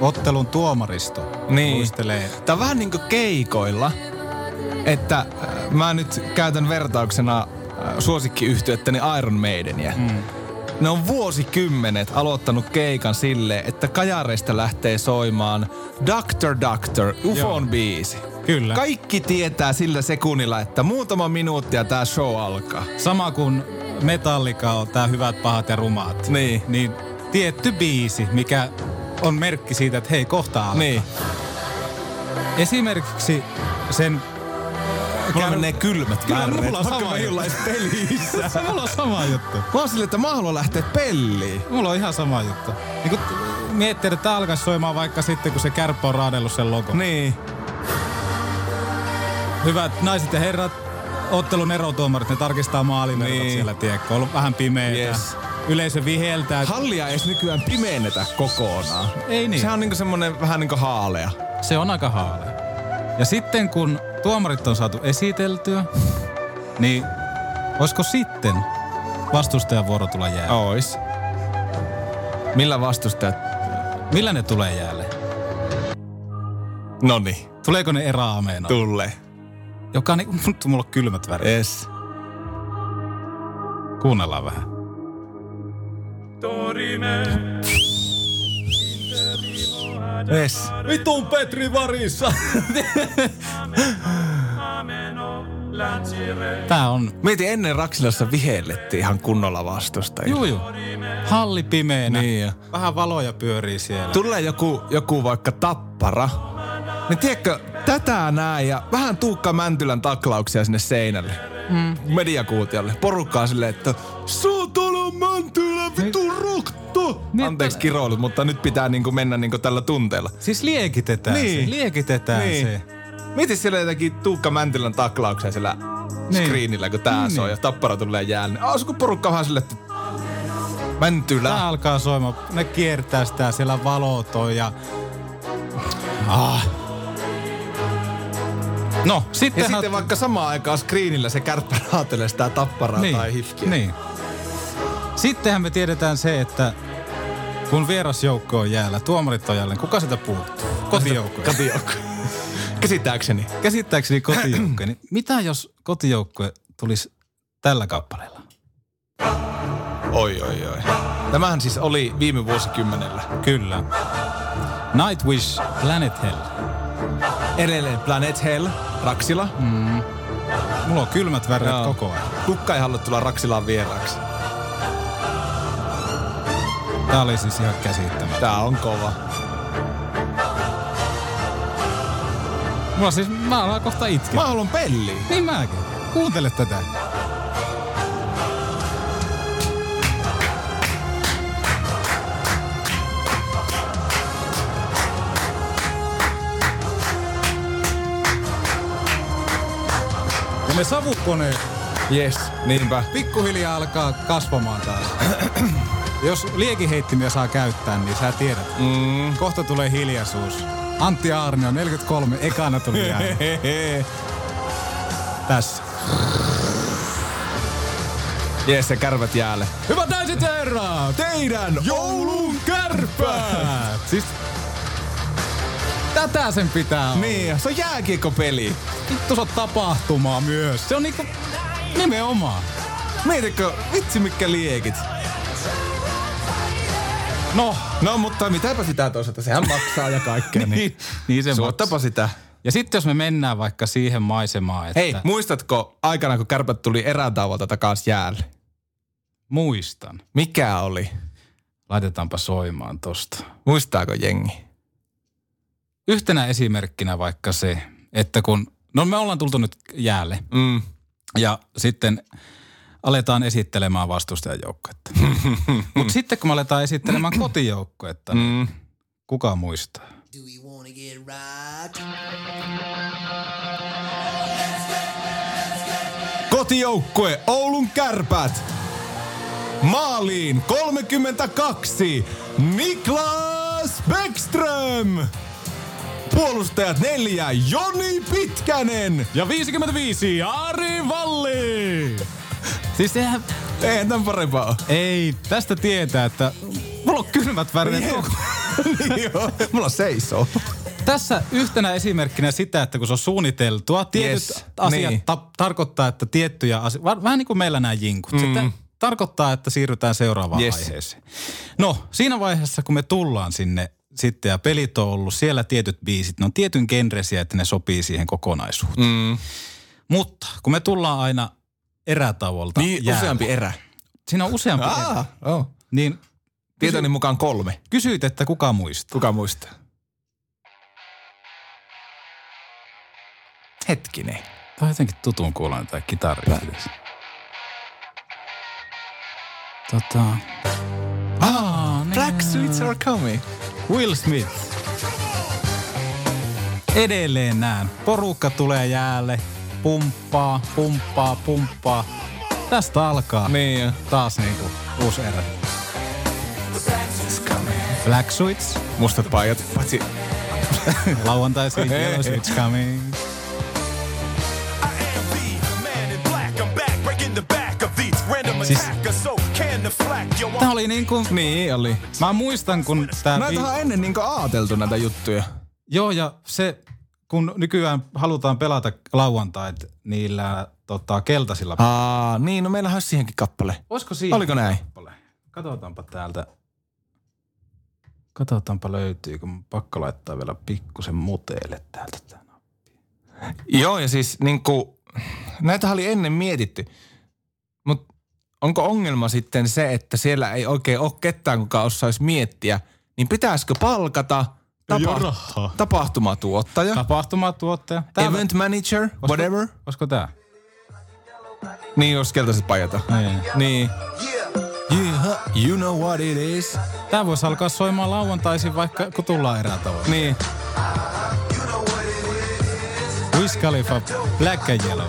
ottelun tuomaristo Niin. muistelee. Tää on vähän niin kuin keikoilla, että äh, mä nyt käytän vertauksena äh, suosikkiyhtiöttäni Iron Maideniä. Mm. Ne on vuosikymmenet aloittanut keikan sille, että kajareista lähtee soimaan Doctor Doctor, Ufon Joo. biisi. Kyllä. Kaikki tietää sillä sekunnilla, että muutama minuutti ja tää show alkaa. Sama kuin Metallica on tää Hyvät, pahat ja rumaat. Niin. Niin tietty biisi, mikä on merkki siitä, että hei, kohta alkaa. Niin. Esimerkiksi sen... Mulla menee kylmät kärret, mulla on sama juttu. pelissä. Mulla on sama juttu. Mä oon silleen, että mä haluan lähteä pelliin. Mulla on ihan sama juttu. Niin kun miettii, että tää alkaisi soimaan vaikka sitten, kun se kärppä on raadellut sen logo. Niin. Hyvät naiset ja herrat, ottelun erotuomarit, ne tarkistaa maalimerkat Niin. siellä, tiedätkö? On vähän pimeetä. Yes. Yleisö viheltää. Hallia ei edes nykyään pimeennetä kokonaan. Ei niin. Se on niinku semmonen vähän niinku haalea. Se on aika haalea. Ja sitten kun tuomarit on saatu esiteltyä, niin olisiko sitten vastustajan vuoro tulla jäälle? Ois. Millä vastustajat? Millä ne tulee jäälle? Noni, Tuleeko ne eraameena? tulle. Joka niin, mulla on kylmät värit. Es. Kuunnellaan vähän. Es. Vitun Petri varissa! Tää on, Mieti ennen Raksilassa vihellettiin ihan kunnolla vastusta. juu juu. Halli pimeänä. Niin jo. Vähän valoja pyörii siellä. Tulee joku, joku vaikka tappara. Niin tiedätkö, tätä näin ja vähän Tuukka Mäntylän taklauksia sinne seinälle. Mm. Mediakuutiolle. Porukkaa silleen, että Saatana Mäntylä, vitu rokto! Niin, Anteeksi kiroilut, mutta nyt pitää niinku mennä niinku tällä tunteella. Siis liekitetään Niin. se. Liekitetään Niin. se. Mieti siellä jotakin Tuukka Mäntylän taklauksia siellä Niin. screenillä, kun tää Niin. soi ja tappara tulee jäälle. Olisiko porukka vähän silleen, että Mäntylä. Tää alkaa soimaan. Ne kiertää sitä, siellä valot on ja... Ah. No, sitten... Ja sitten vaikka samaan aikaan screenillä se kärppä raatelee sitä tapparaa niin, tai hifkiä. Niin. Sittenhän me tiedetään se, että kun vierasjoukko on jäällä, tuomarit on jälleen, kuka sitä puuttuu? Kotijoukko. Kotijoukko. Käsittääkseni. Käsittääkseni kotijoukko. Niin mitä jos kotijoukkue tulisi tällä kappaleella? Oi, oi, oi. Tämähän siis oli viime vuosikymmenellä. Kyllä. Nightwish Planet Hell. Edelleen Planet Hell, Raksila. Mulla on kylmät väreet koko ajan. Kukka ei halua tulla Raksilaan vieraaksi. Tää oli siis ihan käsittämätöntä. Tää on kova. Mulla siis, mä alan kohta itkeä. Mä haluan pelliä. Niin mäkin. Kuuntele tätä. Ja ne savukoneet Yes, niinpä. pikkuhiljaa alkaa kasvamaan taas. Jos liekiheittimiä saa käyttää, niin sä tiedät. Mm. Kohta tulee hiljaisuus. Antti Aarnio, 43, ekana tuli. Tässä. Yes, se kärvät jäälle. Hyvät naiset ja herrat, teidän joulun kärpäät! Siis tätä sen pitää olla. Niin, se on jääkiekkopeli. Vittu se on tapahtumaa myös. Se on niinku nimenomaan. Mietitkö, vitsi mitkä liekit. No, No, mutta mitäpä sitä toisaalta, sehän maksaa ja kaikkea. niin. niin, niin se Suottapa sitä. Ja sitten jos me mennään vaikka siihen maisemaan, että Hei, muistatko aikana, kun kärpät tuli erätauolta takaisin jäälle? muistan. Mikä oli? Laitetaanpa soimaan tosta. Muistaako jengi? Yhtenä esimerkkinä vaikka se, että kun, no me ollaan tultu nyt jäälle Mm. ja sitten aletaan esittelemään vastustajajoukkuetta. Mutta sitten kun me aletaan esittelemään kotijoukkuetta, niin Mm. kuka muistaa? Kotijoukkue Oulun kärpät. Maaliin 32. Niklas Bäckström. Puolustajat neljä. Joni Pitkänen. Ja 55, Ari Valli! Siis sehän, Eihän tämän parempaa ole. ei, tästä tietää, että mulla on kylmät väreet koko niin joo. Mulla seisoo. Tässä yhtenä esimerkkinä sitä, että kun se on suunniteltua, tietyt Yes, asiat niin. ta- tarkoittaa, että tiettyjä asioita, vähän niin kuin meillä nämä jinkut, mm. tä- tarkoittaa, että siirrytään seuraavaan Yes. aiheeseen. No, siinä vaiheessa, kun me tullaan sinne sitten ja pelit on ollut, siellä tietyt biisit, ne on tietyn genresiä, että ne sopii siihen kokonaisuuteen. Mm. Mutta kun me tullaan aina erätauolta Niin, jäälle, useampi erä. Siinä on useampi erä. Ah, oh. Niin Tietoni mukaan kolme. kysyit, että kuka muistaa. Kuka muistaa? Hetkinen. Tämä on jotenkin tutun kuulonen tämä kitari. Tota... Ah, Black Sweets are coming. Will Smith. Edelleen näen. Porukka tulee jäälle. Pumppaa, pumppaa, pumppaa. Tästä alkaa Niin jo. taas niinku uusi erä. Black Suits. Mustat paidat. Paitsi Lauantaisin. Yellow Switch coming. Siis- oli niinku... Niin oli. Mä muistan, kun tää... Näitä on ennen niin aateltu näitä juttuja. Joo, ja se, kun nykyään halutaan pelata lauantait niillä tota, keltaisilla... Aa, niin, no meillähän olisi siihenkin kappale. Olisiko siinä? Oliko näin? kappale? Katsotaanpa täältä. Katsotaanpa löytyykö. Mun pakko laittaa vielä pikkusen muteelle täältä. tää nappi. Joo, ja siis niinku, näitä oli ennen mietitty. Onko ongelma sitten se, että siellä ei oikein ole ketään, kuka osaisi miettiä, niin pitäisikö palkata tapa- tapahtumatuottaja, Tapahtumatuottaja. Tää event manager, whatever. Olisiko tää? Niin, jos keltaiset pajata. Niin. Niin. Yeah, you know what it is. Tää voisi alkaa soimaan lauantaisin vaikka kun tullaan erätavoin. Niin. Wiz Khalifa, Black and Yellow.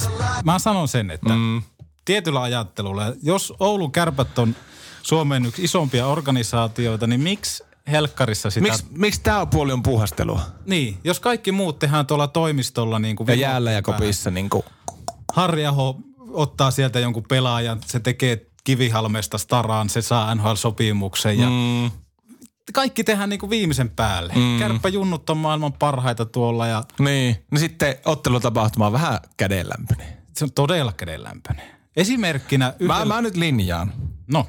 Siis mä sanon sen, että mm. tietyllä ajattelulla, jos Oulun kärpät on Suomen yksi isompia organisaatioita, niin miksi helkkarissa sitä... Miksi miks tämä puoli on puhastelua? Niin, jos kaikki muut tehdään tuolla toimistolla niin kuin Ja jäällä ja kopissa niin kuin. Harri Aho ottaa sieltä jonkun pelaajan, se tekee kivihalmesta staraan, se saa NHL-sopimuksen ja Mm, kaikki tehdään niin kuin viimeisen päälle. Mm. Kärppäjunnut on maailman parhaita tuolla ja niin. No sitten ottelutapahtuma on vähän kädenlämpöinen. se on todella kädenlämpöinen. Esimerkkinä Mä, yhdellä... mä nyt linjaan. No,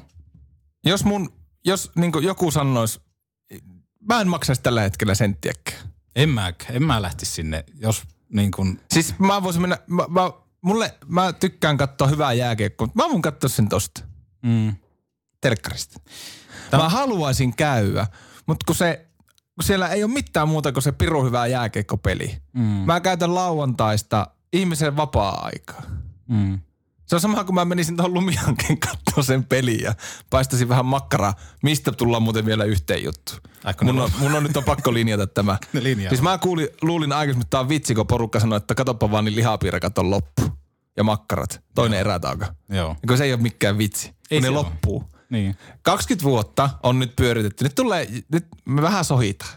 Jos mun, jos niin joku sanoisi, mä en maksaisi tällä hetkellä senttiäkään. en mä, en mä lähtisi sinne, jos niin kuin... Siis mä voisin mennä, mä, mä, mulle, mä tykkään katsoa hyvää jääkiekkoa, mutta mä voin katsoa sen tosta, Mm, telkkarista. Mä haluaisin käydä, mutta kun se, kun siellä ei ole mitään muuta kuin se piru hyvää jääkiekkopeli. mm, Mä käytän lauantaista ihmisen vapaa-aikaa. mm. Se on sama kuin mä menisin tuohon Lumihankin katsoa sen peliä ja paistasin vähän makkaraa, mistä tullaan muuten vielä yhteen juttu. Mun on, mun on nyt on pakko linjata tämä. Linjaa. Siis mä kuulin, luulin aikaisemmin, että tää on vitsi, kun porukka sanoi, että katoppa vaan niin lihapiirakat on loppu. Ja makkarat. Toinen erätauko. Joo. Ja kun se ei ole mikään vitsi. Ei kun ne oo. loppuu. Niin. 20 vuotta on nyt pyöritetty. Nyt tulee, nyt me vähän sohitaan.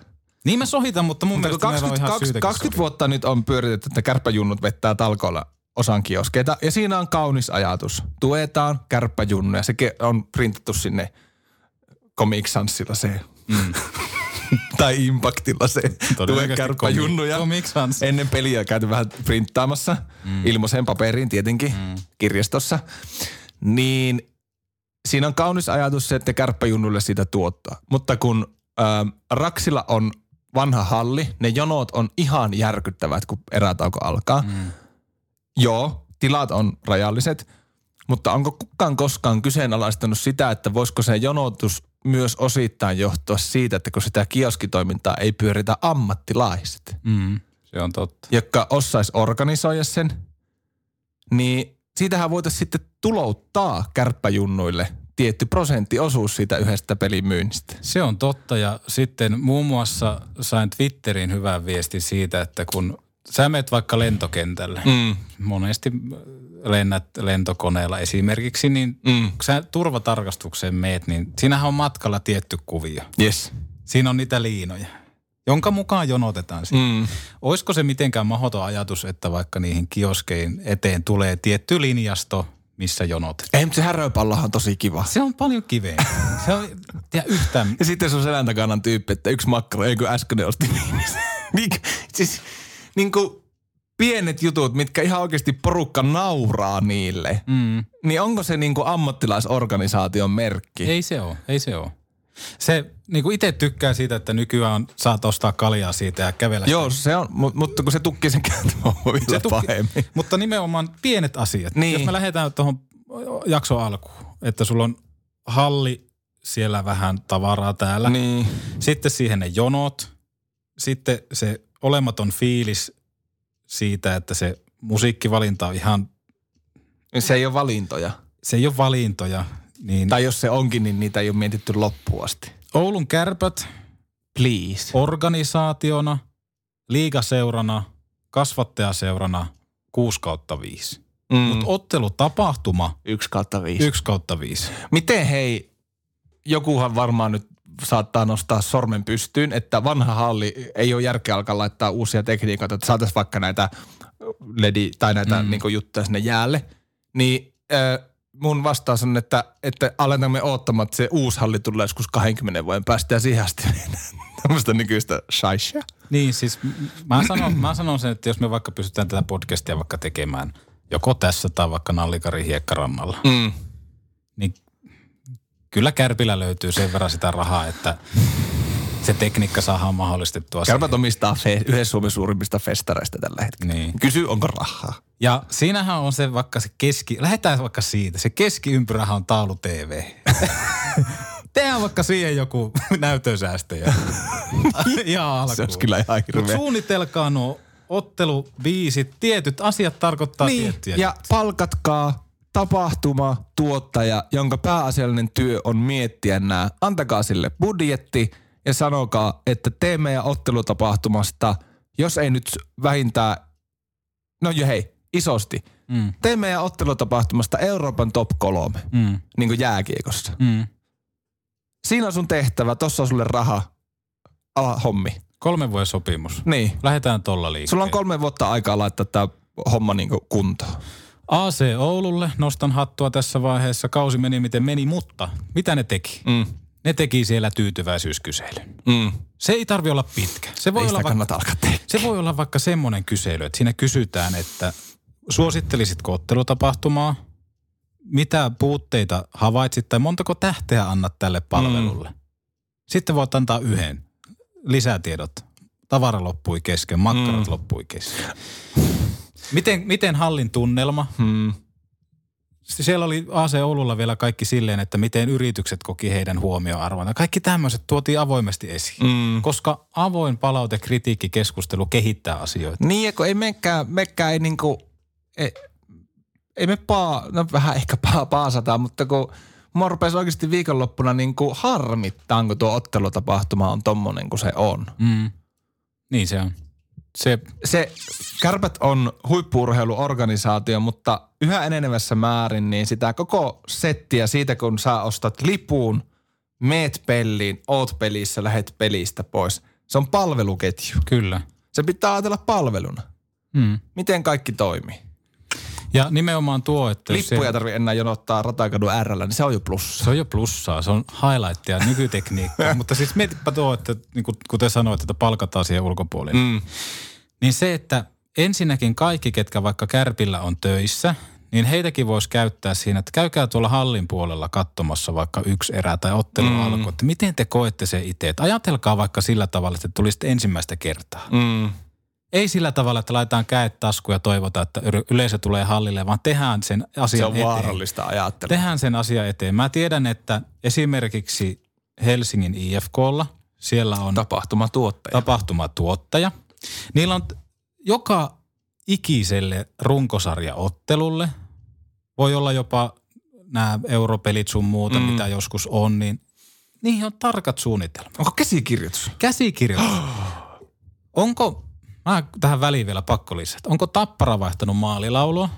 Niin mä sohitan, mutta mun Mutta mielestä meillä on 20, ihan 20, syytäkin 20 vuotta nyt on pyöritetty, että kärppäjunnut vettää talkoilla osan kioskeita. Ja siinä on kaunis ajatus. Tuetaan kärppäjunnuja. Sekin on printattu sinne Comic Sansilla se. Mm. tai Impactilla se. Tue kärppäjunnuja. Comic- Comic Sans. Ennen peliä käyty vähän printtaamassa. Mm. Ilmaiseen paperiin tietenkin. Mm. Kirjastossa. Niin siinä on kaunis ajatus se, että kärppäjunnulle siitä tuottaa. Mutta kun ähm, Raksilla on vanha halli, ne jonot on ihan järkyttävät, kun erätauko alkaa. Mm. Joo, tilat on rajalliset, mutta onko kukaan koskaan kyseenalaistanut sitä, että voisiko se jonotus myös osittain johtua siitä, että kun sitä kioskitoimintaa ei pyöritä ammattilaiset, Mm, se on totta. jotka osais organisoida sen, niin siitähän voitaisiin sitten tulouttaa kärppäjunnuille tietty prosenttiosuus siitä yhdestä pelin myynnistä. Se on totta ja sitten muun muassa sain Twitterin hyvän viestin siitä, että kun sä menet vaikka lentokentälle, Mm. monesti lennät lentokoneella esimerkiksi, niin Mm. kun sä turvatarkastukseen meet, niin siinähän on matkalla tietty kuvio. Yes. Siinä on niitä liinoja, jonka mukaan jonotetaan siinä. Mm. Olisiko se mitenkään mahdoton ajatus, että vaikka niihin kioskein eteen tulee tietty linjasto, missä jonot? Ei, mutta se häröpallahan on tosi kiva. Se on paljon kiveä. Se on ja yhtään... Ja sitten sun selän takana tyyppi, että yksi makkara, ei kun äsken osti niin, siis niin kuin pienet jutut, mitkä ihan oikeasti porukka nauraa niille. Mm. Niin onko se niin kuin ammattilaisorganisaation merkki? Ei se ole, ei se ole. Se niin kuin itse tykkää siitä, että nykyään on, saat ostaa kaljaa siitä ja kävellä. Joo, se on, mu- mutta kun se tukkii sen vielä se tukki- pahemmin. Mutta nimenomaan pienet asiat. Niin. Jos me lähdetään tuohon jakson alkuun, että sulla on halli, siellä vähän tavaraa täällä. Niin. Sitten siihen ne jonot. Sitten se olematon fiilis siitä, että se musiikkivalinta on ihan, Se ei ole valintoja. se ei ole valintoja. Niin Tai jos se onkin, niin niitä ei ole mietitty loppuun asti. Oulun kärpät Please. organisaationa, liigaseurana, kasvattajaseurana 6 kautta 5. Mm. Mutta ottelutapahtuma Yksi kautta viisi. 1 kautta 5. Miten hei, jokuhan varmaan nyt saattaa nostaa sormen pystyyn, että vanha halli ei ole järkeä alkaa laittaa uusia tekniikoita, että saataisiin vaikka näitä ledi tai näitä mm. niin juttuja sinne jäälle. Niin äh, mun vastaus on, että, että aletamme oottamaan, että se uusi halli tulee joskus 20 vuoden päästä ja siihen asti tämmöistä nykyistä shaisha. Niin siis mä sanon, mä sanon sen, että jos me vaikka pystytään tätä podcastia vaikka tekemään joko tässä tai vaikka Nallikarin hiekkarannalla, Mm. niin kyllä Kärpillä löytyy sen verran sitä rahaa, että se tekniikka saadaan mahdollistettua. Kärpät omistaa fe- yhden Suomen suurimmista festareista tällä hetkellä. Niin. Kysy, onko rahaa. Ja siinähän on se vaikka se keski, lähdetään vaikka siitä, se keskiympyrähän on taulu TV. Tehdään vaikka siihen joku näytösäästöjä. ihan alkuun. Se olisi kyllä ihan hirveä. suunnitelkaa nuo ottelubiisit, tietyt asiat tarkoittaa Niin, tiettyjä. ja palkatkaa tapahtuma, tuottaja, jonka pääasiallinen työ on miettiä nämä. Antakaa sille budjetti ja sanokaa, että tee meidän ottelutapahtumasta, jos ei nyt vähintään, no jo hei, isosti. Mm. Tee meidän ottelutapahtumasta Euroopan top kolme, Mm. niin kuin jääkiekossa. Mm. Siinä on sun tehtävä, tossa on sulle raha, ala hommi. Kolmen vuoden sopimus. Niin. Lähdetään tolla liikkeelle. Sulla on kolme vuotta aikaa laittaa tämä homma niin kuntoon. AC Oululle nostan hattua tässä vaiheessa. Kausi meni miten meni, mutta mitä ne teki? Mm. Ne teki siellä tyytyväisyyskyselyn. Mm. Se ei tarvi olla pitkä. Se voi, Ei olla vaikka, se voi olla vaikka semmoinen kysely, että siinä kysytään, että suosittelisitko ottelutapahtumaa, mitä puutteita havaitsit tai montako tähteä annat tälle palvelulle. Mm. Sitten voit antaa yhden. Lisätiedot. Tavara loppui kesken, makkarat mm. loppui kesken. Miten, miten hallin tunnelma? Mm. Sitten siellä oli AC Oululla vielä kaikki silleen, että miten yritykset koki heidän huomioarvonsa. Kaikki tämmöiset tuotiin avoimesti esiin. Mm. Koska avoin palaute, kritiikki, keskustelu kehittää asioita. Niin, ja kun ei mekään, mekään ei niinku, ei, ei me paa, no vähän ehkä paa, paasata, mutta kun mua rupesi oikeasti viikonloppuna niinku harmittaa, kun tuo ottelutapahtuma on tommonen kuin se on. Mm. Niin se on. Se, Se Kärpät on huippuurheiluorganisaatio, mutta yhä enenevässä määrin niin sitä koko settiä siitä, kun sä ostat lipuun, meet peliin, oot pelissä, lähet pelistä pois. Se on palveluketju. kyllä. Se pitää ajatella palveluna. Mm. Miten kaikki toimii? Ja nimenomaan tuo, että Lippuja se, tarvii enää jonottaa Ratakadun äärellä, niin se on jo plussa. se on jo plussaa, se on highlightia, nykytekniikkaa. Mutta siis mietipä tuo, että niin kuin, kuten sanoit, että palkataan siihen ulkopuolelle. Mm. Niin se, että ensinnäkin kaikki, ketkä vaikka Kärpillä on töissä, niin heitäkin voisi käyttää siinä, että käykää tuolla hallin puolella katsomassa vaikka yksi erä tai ottelu mm. alku, että miten te koette se itse. Että ajatelkaa vaikka sillä tavalla, että tulisitte ensimmäistä kertaa. Mm. Ei sillä tavalla, että laitetaan käet taskuun ja toivotaan, että yle- yleisö tulee hallille, vaan tehdään sen Se asian on eteen. vaarallista ajattelua. Tehdään sen asian eteen. Mä tiedän, että esimerkiksi Helsingin IFKlla, siellä on Tapahtumatuottaja. tapahtumatuottaja. Niillä on joka ikiselle runkosarjaottelulle, voi olla jopa nämä europelit sun muuta, mm. mitä joskus on, niin niihin on tarkat suunnitelmat. Onko käsikirjoitus? Käsikirjoitus. Onko, mä tähän väliin vielä pakko lisätä, onko Tappara vaihtanut maalilaulua?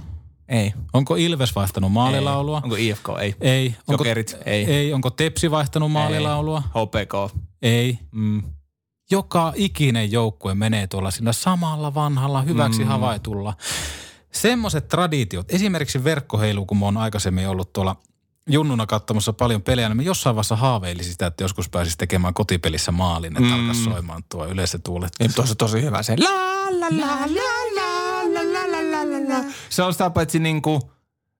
Ei. Onko Ilves vaihtanut maalilaulua? Onko IFK? Ei. Ei. Onko, Jokerit? Ei. ei. Onko Tepsi vaihtanut maalilaulua? HPK? Ei. Mm. Joka ikinen joukkue menee tuolla sillä samalla vanhalla hyväksi mm. havaitulla. Semmoiset traditiot, esimerkiksi verkkoheilu, kun mä oon aikaisemmin ollut tuolla junnuna katsomassa paljon pelejä, niin mä jossain vaiheessa haaveilisin sitä, että joskus pääsisi tekemään kotipelissä maalin, että mm. alkaisi soimaan tuo yleisötuulet. Ei, tosi, tosi hyvä se. La, la, la, la, la, la, la, la, la, la. Se on sitä paitsi niinku,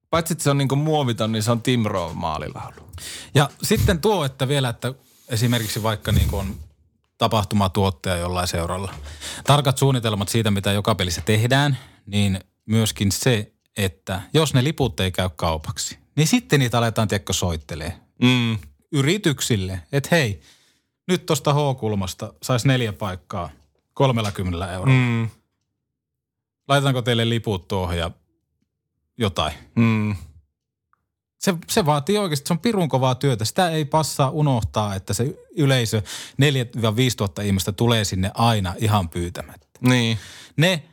paitsi että se on niinku muoviton, niin se on Tim Rowe maalilaulu. Ja sitten tuo, että vielä, että esimerkiksi vaikka niin kuin on tapahtumatuottaja jollain seuralla. Tarkat suunnitelmat siitä, mitä joka pelissä tehdään, niin myöskin se, että jos ne liput ei käy kaupaksi, niin sitten niitä aletaan tiekko soittelee Mm. yrityksille, että hei, nyt tuosta H-kulmasta saisi neljä paikkaa 30 euroa. Mm. Laitetaanko teille liput tuohon ja jotain? Mm. Se, se vaatii oikeasti, se on pirun kovaa työtä. Sitä ei passaa unohtaa, että se yleisö 4-5 tuhatta ihmistä tulee sinne aina ihan pyytämättä. Niin. Ne,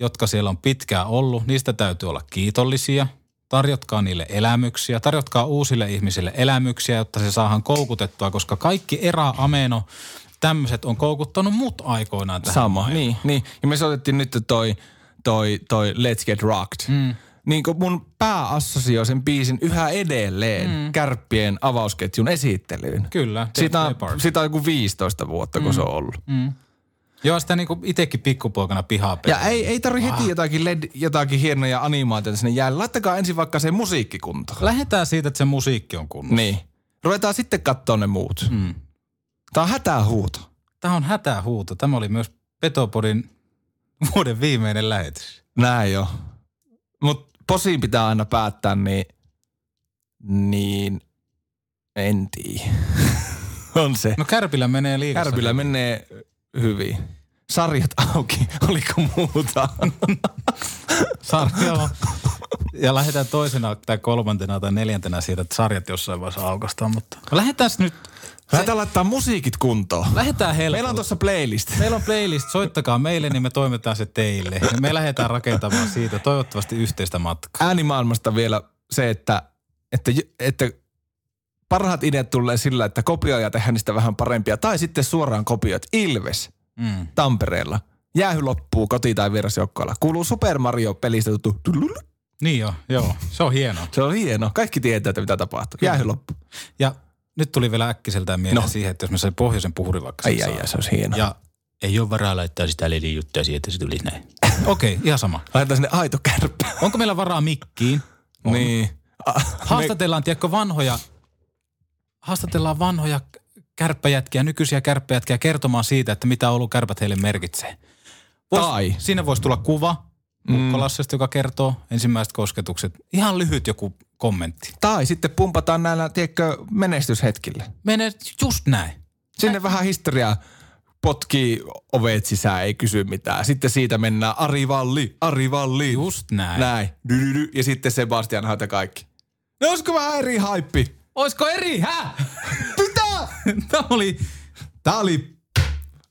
jotka siellä on pitkään ollut, niistä täytyy olla kiitollisia. Tarjotkaa niille elämyksiä, tarjotkaa uusille ihmisille elämyksiä, jotta se saadaan koukutettua, koska kaikki erä, ameno, tämmöiset on koukuttanut mut aikoinaan tähän Sama, maailmaan. niin, niin. Ja me soitettiin nyt toi, toi, toi Let's Get Rocked. Mm. Niin kuin mun pää assosioi sen biisin yhä edelleen mm. kärppien avausketjun esittelyyn. Kyllä, Siitä Def on, joku 15 vuotta, kun se on ollut. Joo, sitä niinku itekin pikkupoikana pihaa Ja ei, ei tarvi heti jotakin, LED, jotakin hienoja animaatioita sinne jäälle. Laittakaa ensin vaikka se musiikki kuntoon. Lähdetään siitä, että se musiikki on kunnossa. Niin. Ruvetaan sitten katsoa ne muut. Mm. Tää on hätähuuto. Tämä on hätähuuto. Tämä oli myös Petopodin vuoden viimeinen lähetys. Näin jo. Mut posiin pitää aina päättää, niin, niin en tiedä. on se. No Kärpillä menee liikassa. Kärpillä menee hyvin. Sarjat auki, oliko muuta? Sarja. Ja lähdetään toisena tai kolmantena tai neljäntenä siitä, että sarjat jossain vaiheessa aukastaan. Mutta lähdetään nyt Lähdetään laittaa musiikit kuntoon. Lähdetään helpolla. Meillä on tuossa playlist. Meillä on playlist, soittakaa meille, niin me toimitaan se teille. Me lähdetään rakentamaan siitä toivottavasti yhteistä matkaa. Äänimaailmasta vielä se, että, että, että parhaat ideat tulee sillä, että kopioja ja tehdään niistä vähän parempia. Tai sitten suoraan kopioit. Ilves Mm. Tampereella. Jäähy loppuu koti- tai vierasjoukkoilla. Kuuluu Super Mario-pelistä tuttu. Niin jo, joo. Se on hienoa. Se on hieno. Kaikki tietää, että mitä tapahtuu. Jäähy loppuu. Ja nyt tuli vielä äkkiseltään mieleen No. siihen, että jos me sai pohjoisen puhurin vaikka Ai ai ai, se olisi hieno. Ja ei ole varaa laittaa sitä ledin juttua siihen, että se tulisi näin. Okei, okay, ihan sama. Laitetaan sinne aito kärppä. Onko meillä varaa mikkiin? On. Niin. Haastatellaan, tiedätkö, vanhoja, haastatellaan vanhoja kärppäjätkiä, nykyisiä kärppäjätkiä kertomaan siitä, että mitä Oulun kärpät heille merkitsee. Vois, Tai- Siinä voisi tulla kuva Mukkolassesta, joka kertoo ensimmäiset kosketukset. Ihan lyhyt joku kommentti. Tai sitten pumpataan näillä, tiedätkö, menestyshetkillä. Mene just näin. Sinne vähän historiaa potkii ovet sisään, ei kysy mitään. Sitten siitä mennään Ari Valli, Ari Valli. Just näin. Näin. Dy-dy-dy. Ja sitten Sebastian Haita kaikki. No olisiko vähän eri haippi? Oisko eri? Hä? Mitä? Tämä oli... Tää oli...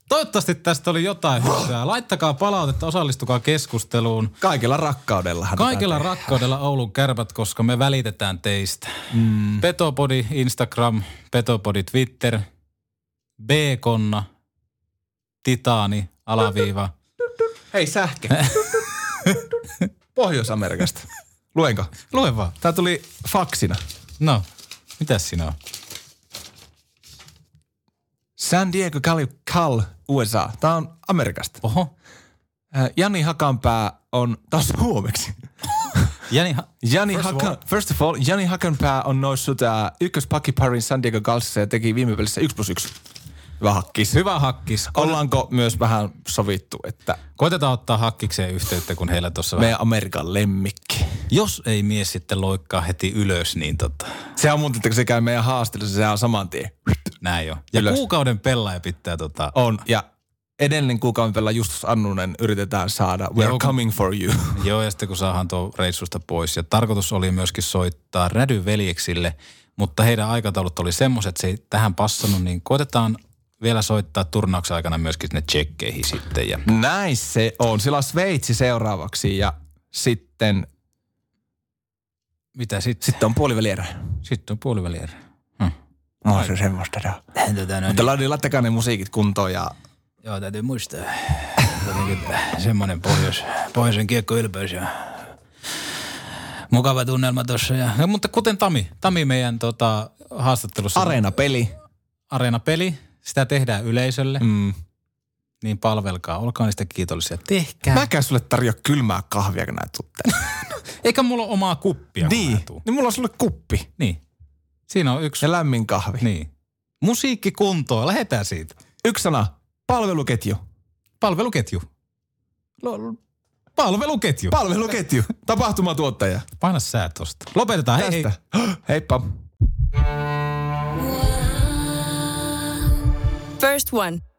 Toivottavasti tästä oli jotain hyvää. Laittakaa palautetta, osallistukaa keskusteluun. Kaikella rakkaudella. Kaikella rakkaudella Oulun kärpät, koska me välitetään teistä. Mm. Petopodi Instagram, Petopodi Twitter, B-konna, Titaani, alaviiva. Hei sähke. Pohjois-Amerikasta. Luenko? Lue vaan. Tää tuli faksina. No, mitäs siinä on? San Diego, Cal, Cal USA. Tää on Amerikasta. Oho. Äh, Jani Hakanpää on taas suomeksi. Jani, ha- Jani First of Hakan, all- first of all, Jani Hakanpää on noussut äh, ykköspakkiparin San Diego Gulfsissa ja teki viime pelissä 1 plus 1. Hyvä hakkis. hyvä hakkis. Ollaanko myös vähän sovittu, että Koitetaan ottaa hakkikseen yhteyttä, kun heillä tuossa vähän... meidän Amerikan lemmikki. Jos ei mies sitten loikkaa heti ylös, niin tota, Se on muuten, että kun se käy meidän haastelussa, se on saman tien. näin jo. Ja Ylös. kuukauden pelaaja pitää tota... On. Ja edellinen kuukauden pelaa Justus Annunen yritetään saada. We are Joo, coming for you. Joo, ja sitten kun saadaan tuo reissusta pois. Ja tarkoitus oli myöskin soittaa Rädy veljeksille, mutta heidän aikataulut oli semmoiset, että se ei tähän passannut, niin koitetaan vielä soittaa turnauksen aikana myöskin sinne tsekkeihin sitten. Ja Näin se on. Sillä on Sveitsi seuraavaksi ja sitten, mitä sitten? sitten on puolivälierä. Sitten on puolivälierä. Hm. No se semmoista. se on. Tota, no, Mutta Ladi, laittakaa ne musiikit kuntoon ja Joo, täytyy muistaa. Jotenkin semmoinen pohjois, pohjoisen kiekkoylpeys ja mukava tunnelma tuossa. Ja, no, mutta kuten Tami, Tami meidän tota, haastattelussa. areenapeli. Areenapeli, sitä tehdään yleisölle, mm. Niin palvelkaa, olkaa niistä kiitollisia. Tehkää. Mäkään sulle tarjoa kylmää kahvia, kun näet. Eikä mulla ole omaa kuppia. kun niin. tuun. Niin mulla on sulle kuppi Niin. Siinä on yksi. ja lämmin kahvi. Niin. Musiikki kuntoon, lähetään siitä. Yksi sana. Palveluketju. Palveluketju. Lo- Palveluketju. Palveluketju. Tapahtumatuottaja. Paina sää tosta. Lopetetaan. Hei, hei. Tästä. Heippa. First One.